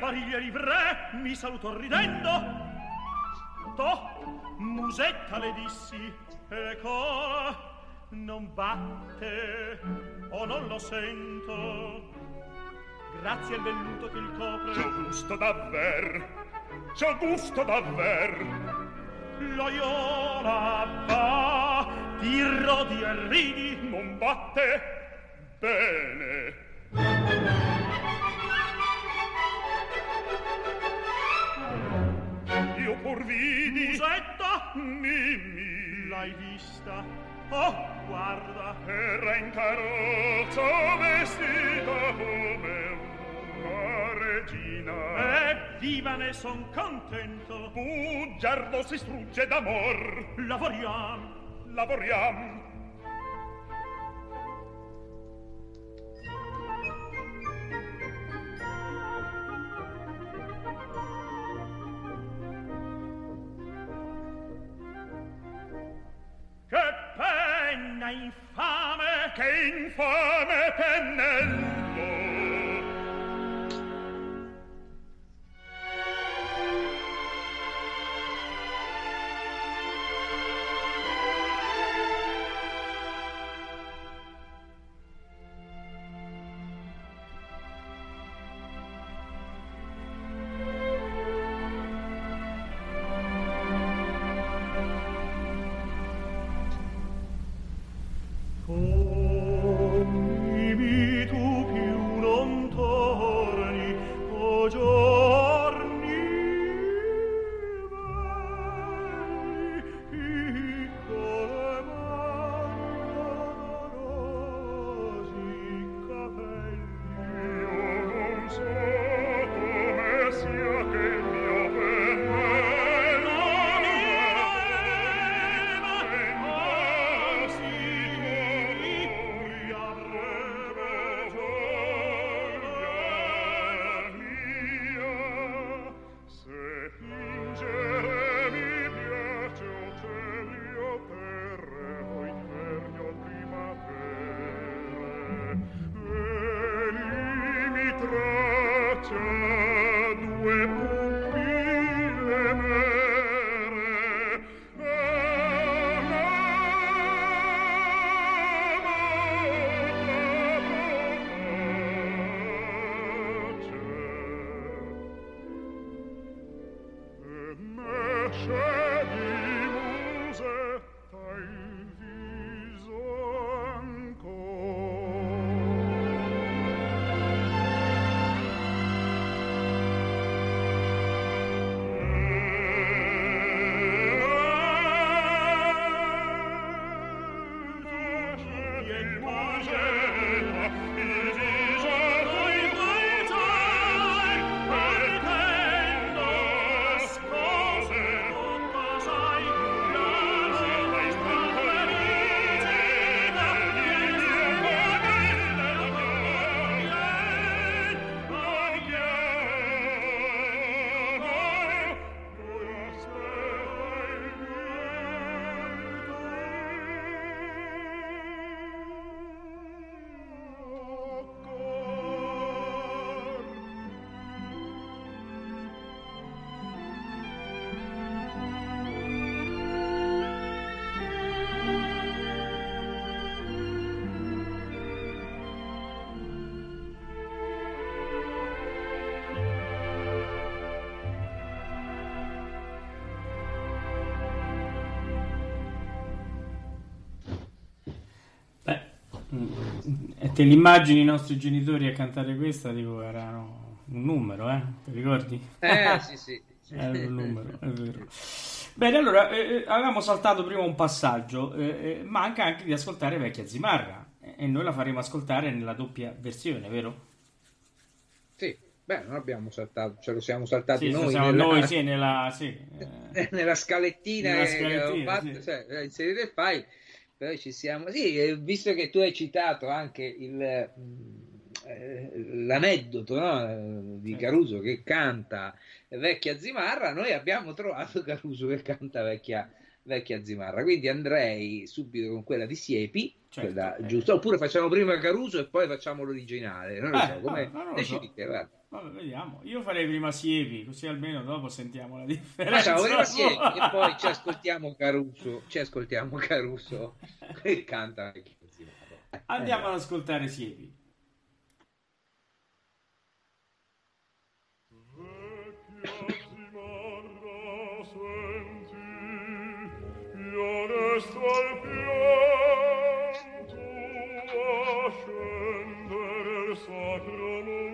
Compariglieri livré mi salutò ridendo. To, musetta le dissi Ecco, non batte o non lo sento. Grazie al velluto che il copre. C'ho gusto davver C'ho gusto davver. Loyola va, dirò di ridi, non batte bene. io pur vidi. Musetta Mimmi L'hai vista Oh guarda. Era in carrozzo vestita come una regina. E viva ne son contento. Bugiardo si strugge d'amor. Lavoriam. Lavoriam. Che penna infame, che infame pennello! Te l'immagini i nostri genitori a cantare questa? Dico, erano un numero, eh? Ti ricordi? Eh, sì, sì. Era un numero, è vero. Bene, allora, eh, eh, avevamo saltato prima un passaggio, eh, eh manca anche di ascoltare Vecchia Zimarra e noi la faremo ascoltare nella doppia versione, vero? Sì, beh, non abbiamo saltato, ce lo siamo saltati sì, noi. Siamo nella... noi, sì, nella, sì, eh. nella scalettina, nella scalettina, fatto, sì. cioè, inserire il file, però ci siamo. Sì, visto che tu hai citato anche il, mm, l'aneddoto no? di Caruso che canta vecchia Zimarra, noi abbiamo trovato Caruso che canta vecchia, vecchia Zimarra. Quindi andrei subito con quella di Siepi, certo, quella eh. giusta. Oppure facciamo prima Caruso e poi facciamo l'originale. Non lo eh, so, come no, non decidete, so. Vabbè, vediamo. Io farei prima Siepi, così almeno dopo sentiamo la differenza. Facciamo prima Siepi e poi ci ascoltiamo Caruso. Ci ascoltiamo Caruso che canta vecchia Zimarra. Andiamo ad ascoltare Siepi. resto al pianto a scendere il sacro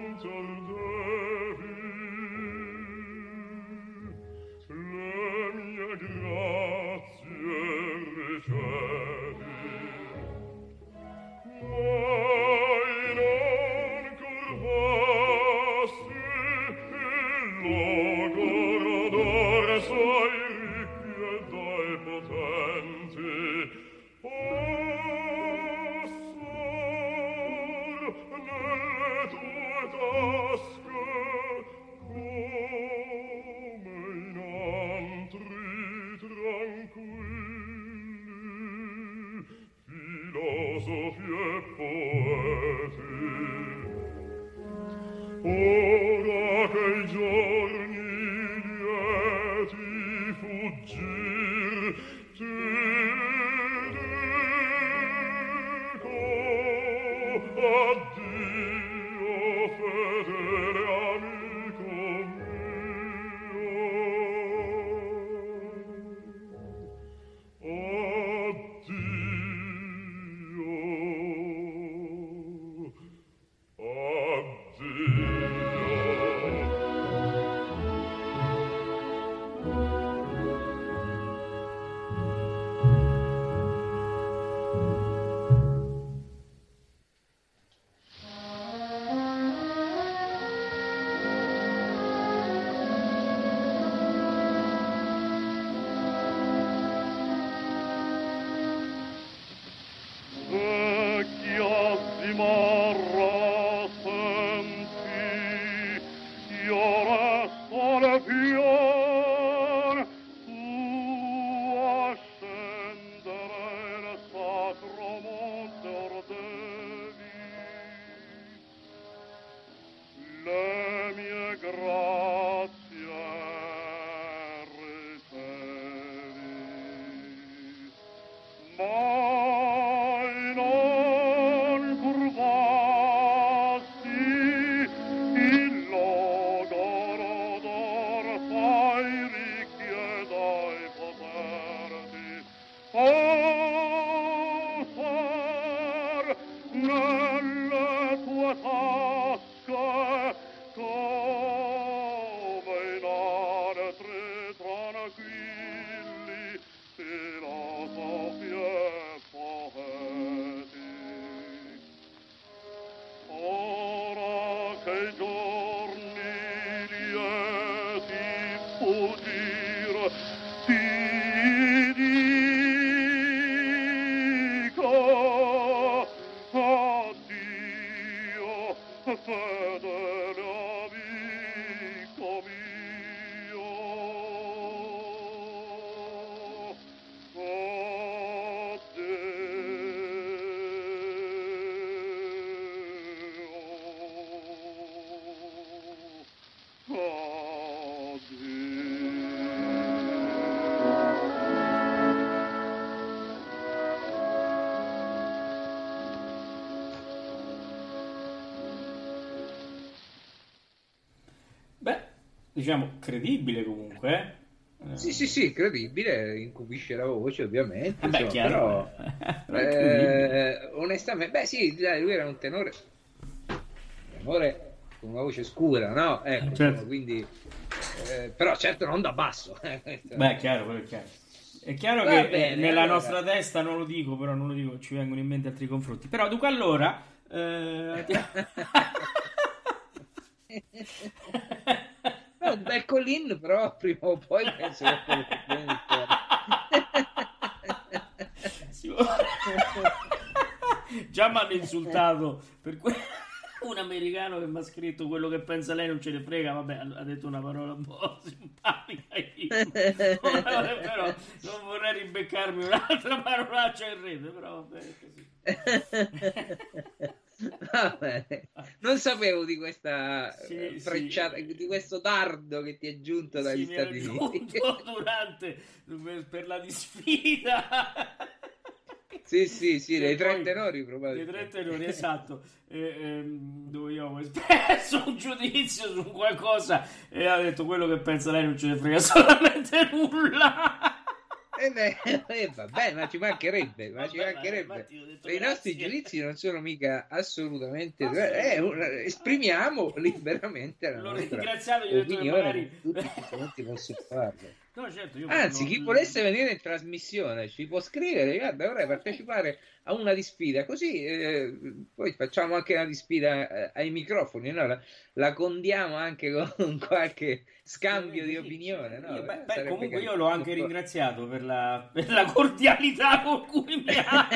diciamo, credibile comunque. Eh. Sì, sì, sì, credibile, incubisce la voce ovviamente. Vabbè, insomma, però, eh, onestamente, beh sì, lui era un tenore, tenore con una voce scura, no? Ecco, certo. quindi, eh, però certo non da basso. beh, chiaro, quello è chiaro. È chiaro Va che bene, nella allora... nostra testa non lo dico, però non lo dico, ci vengono in mente altri confronti. Però dunque allora... Eh... Colin, però prima o poi penso che Già mi hanno insultato per que- un americano che mi ha scritto quello che pensa lei non ce ne frega, vabbè, ha detto una parola un po' simpatica, però non vorrei ribeccarmi un'altra parolaccia in rete, però vabbè, così. Sapevo di questa sì, frecciata, sì. di questo dardo che ti è giunto dagli sì, Stati Uniti durante per la disfida. Sì, sì, sì, dei tre tenori probabilmente. Dei tre tenori, esatto. E, ehm, dove io ho espresso un giudizio su qualcosa e ha detto quello che pensa lei non ce ne frega assolutamente nulla. Eh beh, eh, vabbè, ma ci mancherebbe, ma ci mancherebbe. I nostri giudizi non sono mica assolutamente. Eh, esprimiamo liberamente la nostra opinione. Tutti posso farlo. No, certo, Anzi, non... chi volesse venire in trasmissione ci può scrivere, guarda, vorrei partecipare a una di sfida, così eh, poi facciamo anche una di sfida eh, ai microfoni, no? la, la, condiamo anche con qualche scambio di opinione. No? Io, beh, beh, comunque io l'ho anche ringraziato per la, per la cordialità con cui mi ha...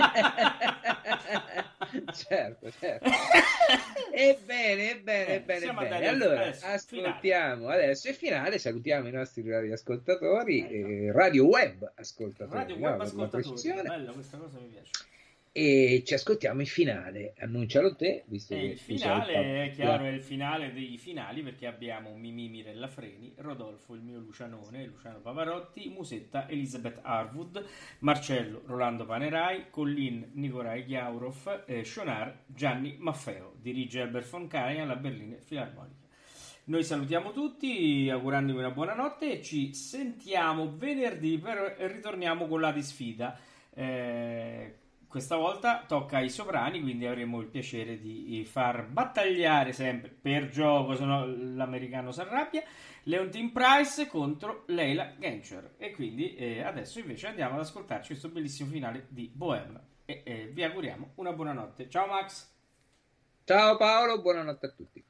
certo, certo. Ebbene, ebbene, ebbene, ebbene. Allora, ascoltiamo finale. adesso il finale, salutiamo i nostri ascoltatori, eh, radio web ascoltatori. Radio web no, ascoltatori, bella questa cosa mi piace e ci ascoltiamo il finale. Annuncialo te, visto e che il finale è chiaro, è il finale dei finali perché abbiamo Mimì Mirella Freni, Rodolfo il mio Lucianone, Luciano Pavarotti, Musetta Elisabeth Harwood, Marcello Rolando Panerai, Collin Nicolai Ghiaurov, eh, Schonar Gianni Maffeo. Dirige Albert von Karajan alla Berlina Filarmonica. Noi salutiamo tutti, augurandovi una buona notte e ci sentiamo venerdì per ritorniamo con la disfida. Eh, questa volta tocca ai sovrani, quindi avremo il piacere di far battagliare sempre per gioco, se no l'americano si arrabbia, Leontine Price contro Leila Genscher. E quindi eh, adesso invece andiamo ad ascoltarci questo bellissimo finale di Bohème. E eh, vi auguriamo una buona notte. Ciao Max! Ciao Paolo, buonanotte a tutti.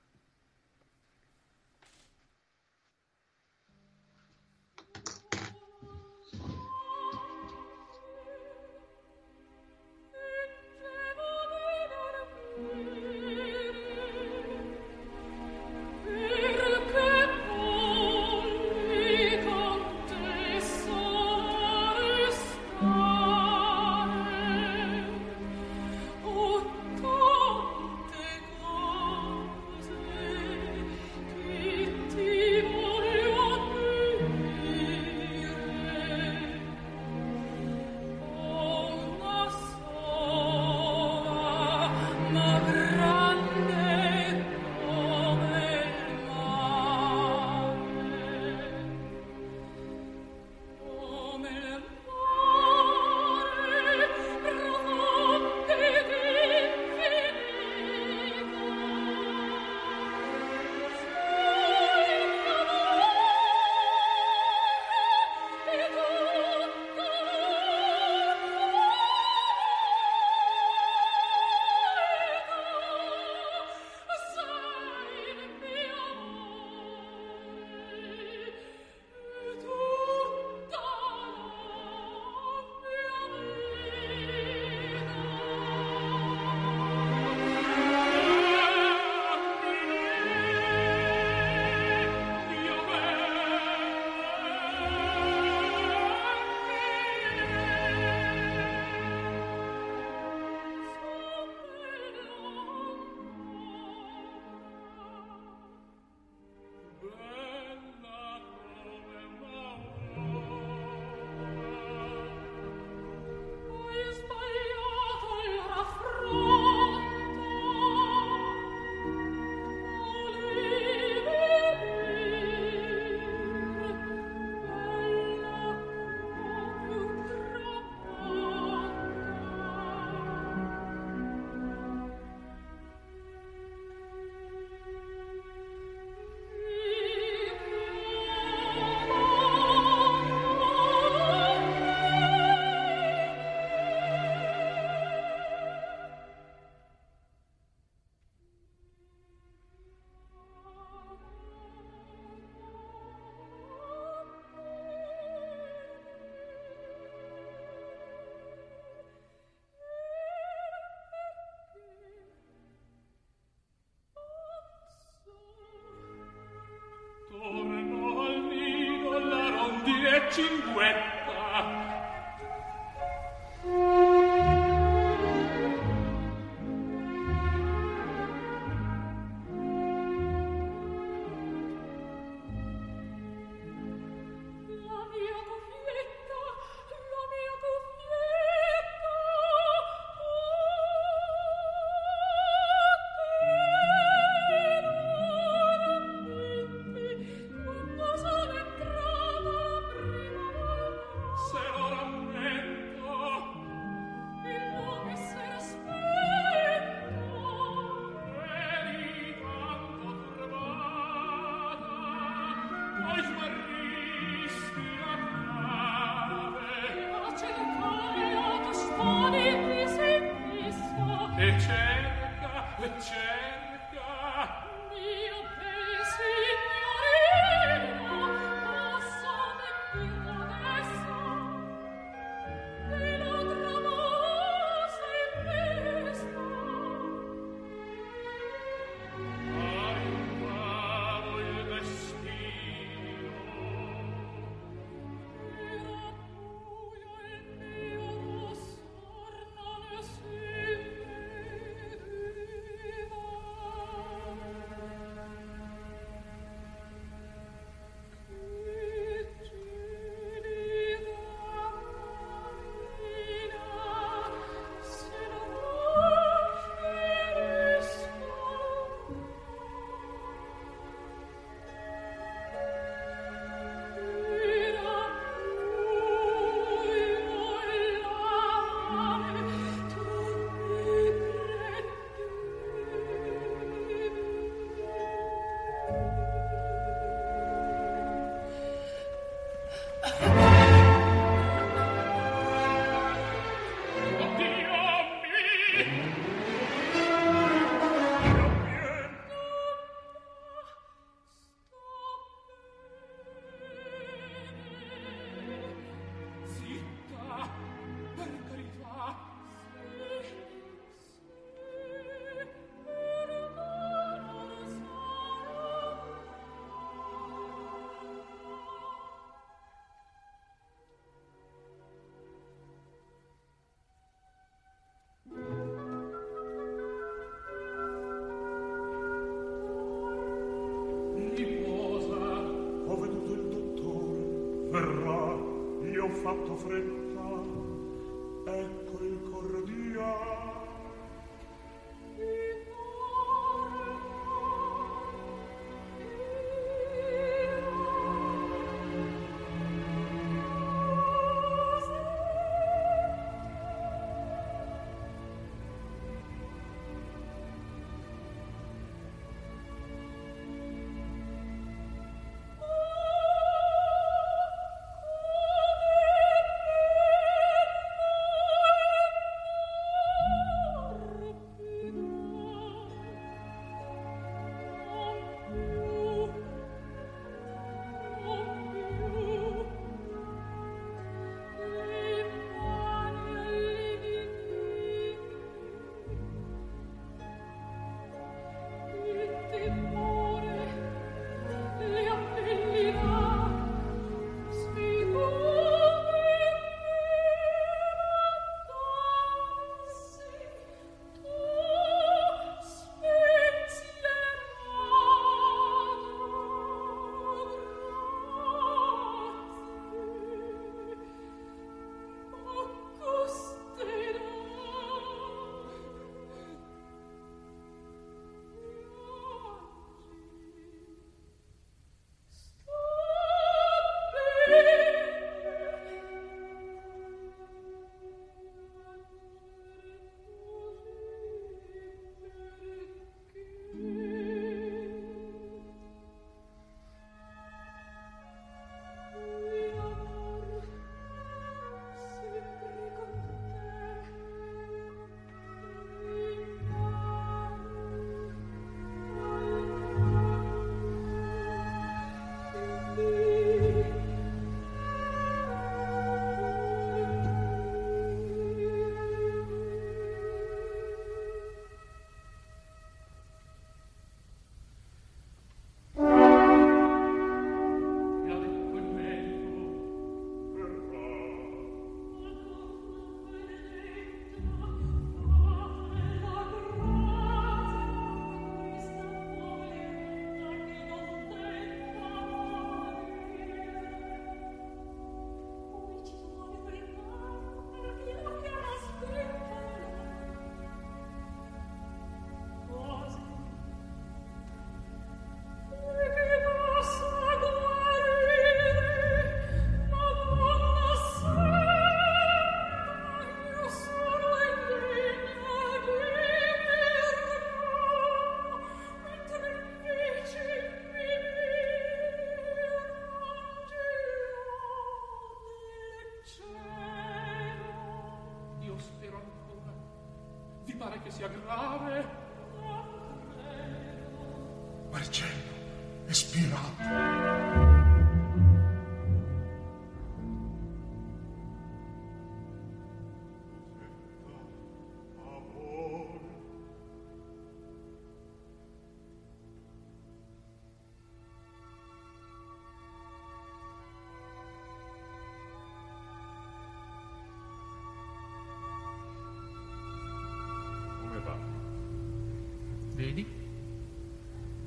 Fatto fretta ecco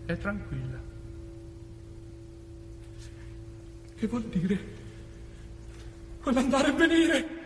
è tranquilla. Che vuol dire? Vuole andare e venire?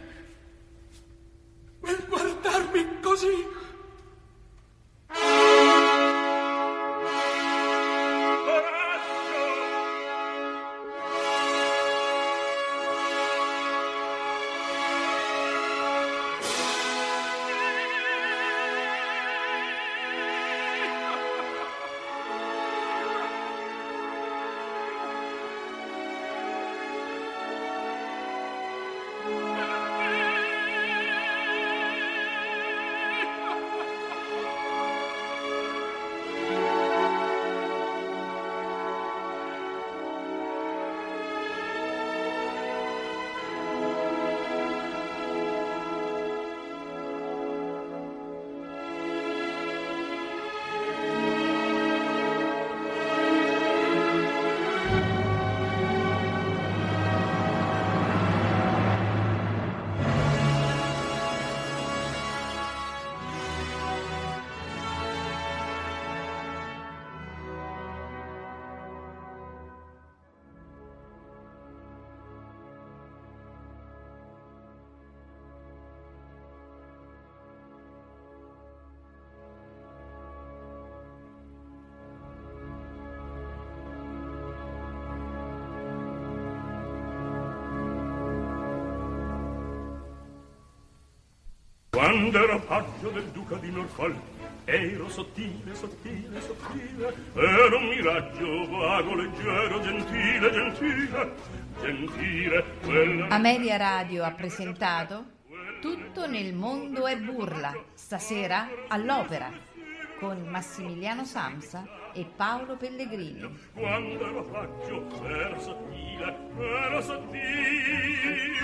Quando ero paggio del duca di Norfolk. Ero sottile, sottile, sottile Ero un miraggio vago, leggero, gentile, gentile Gentile quella... Amelia Radio ha presentato Tutto nel mondo è burla Stasera all'opera Con Massimiliano Samsa e Paolo Pellegrini. Quando ero paggio ero sottile Ero sottile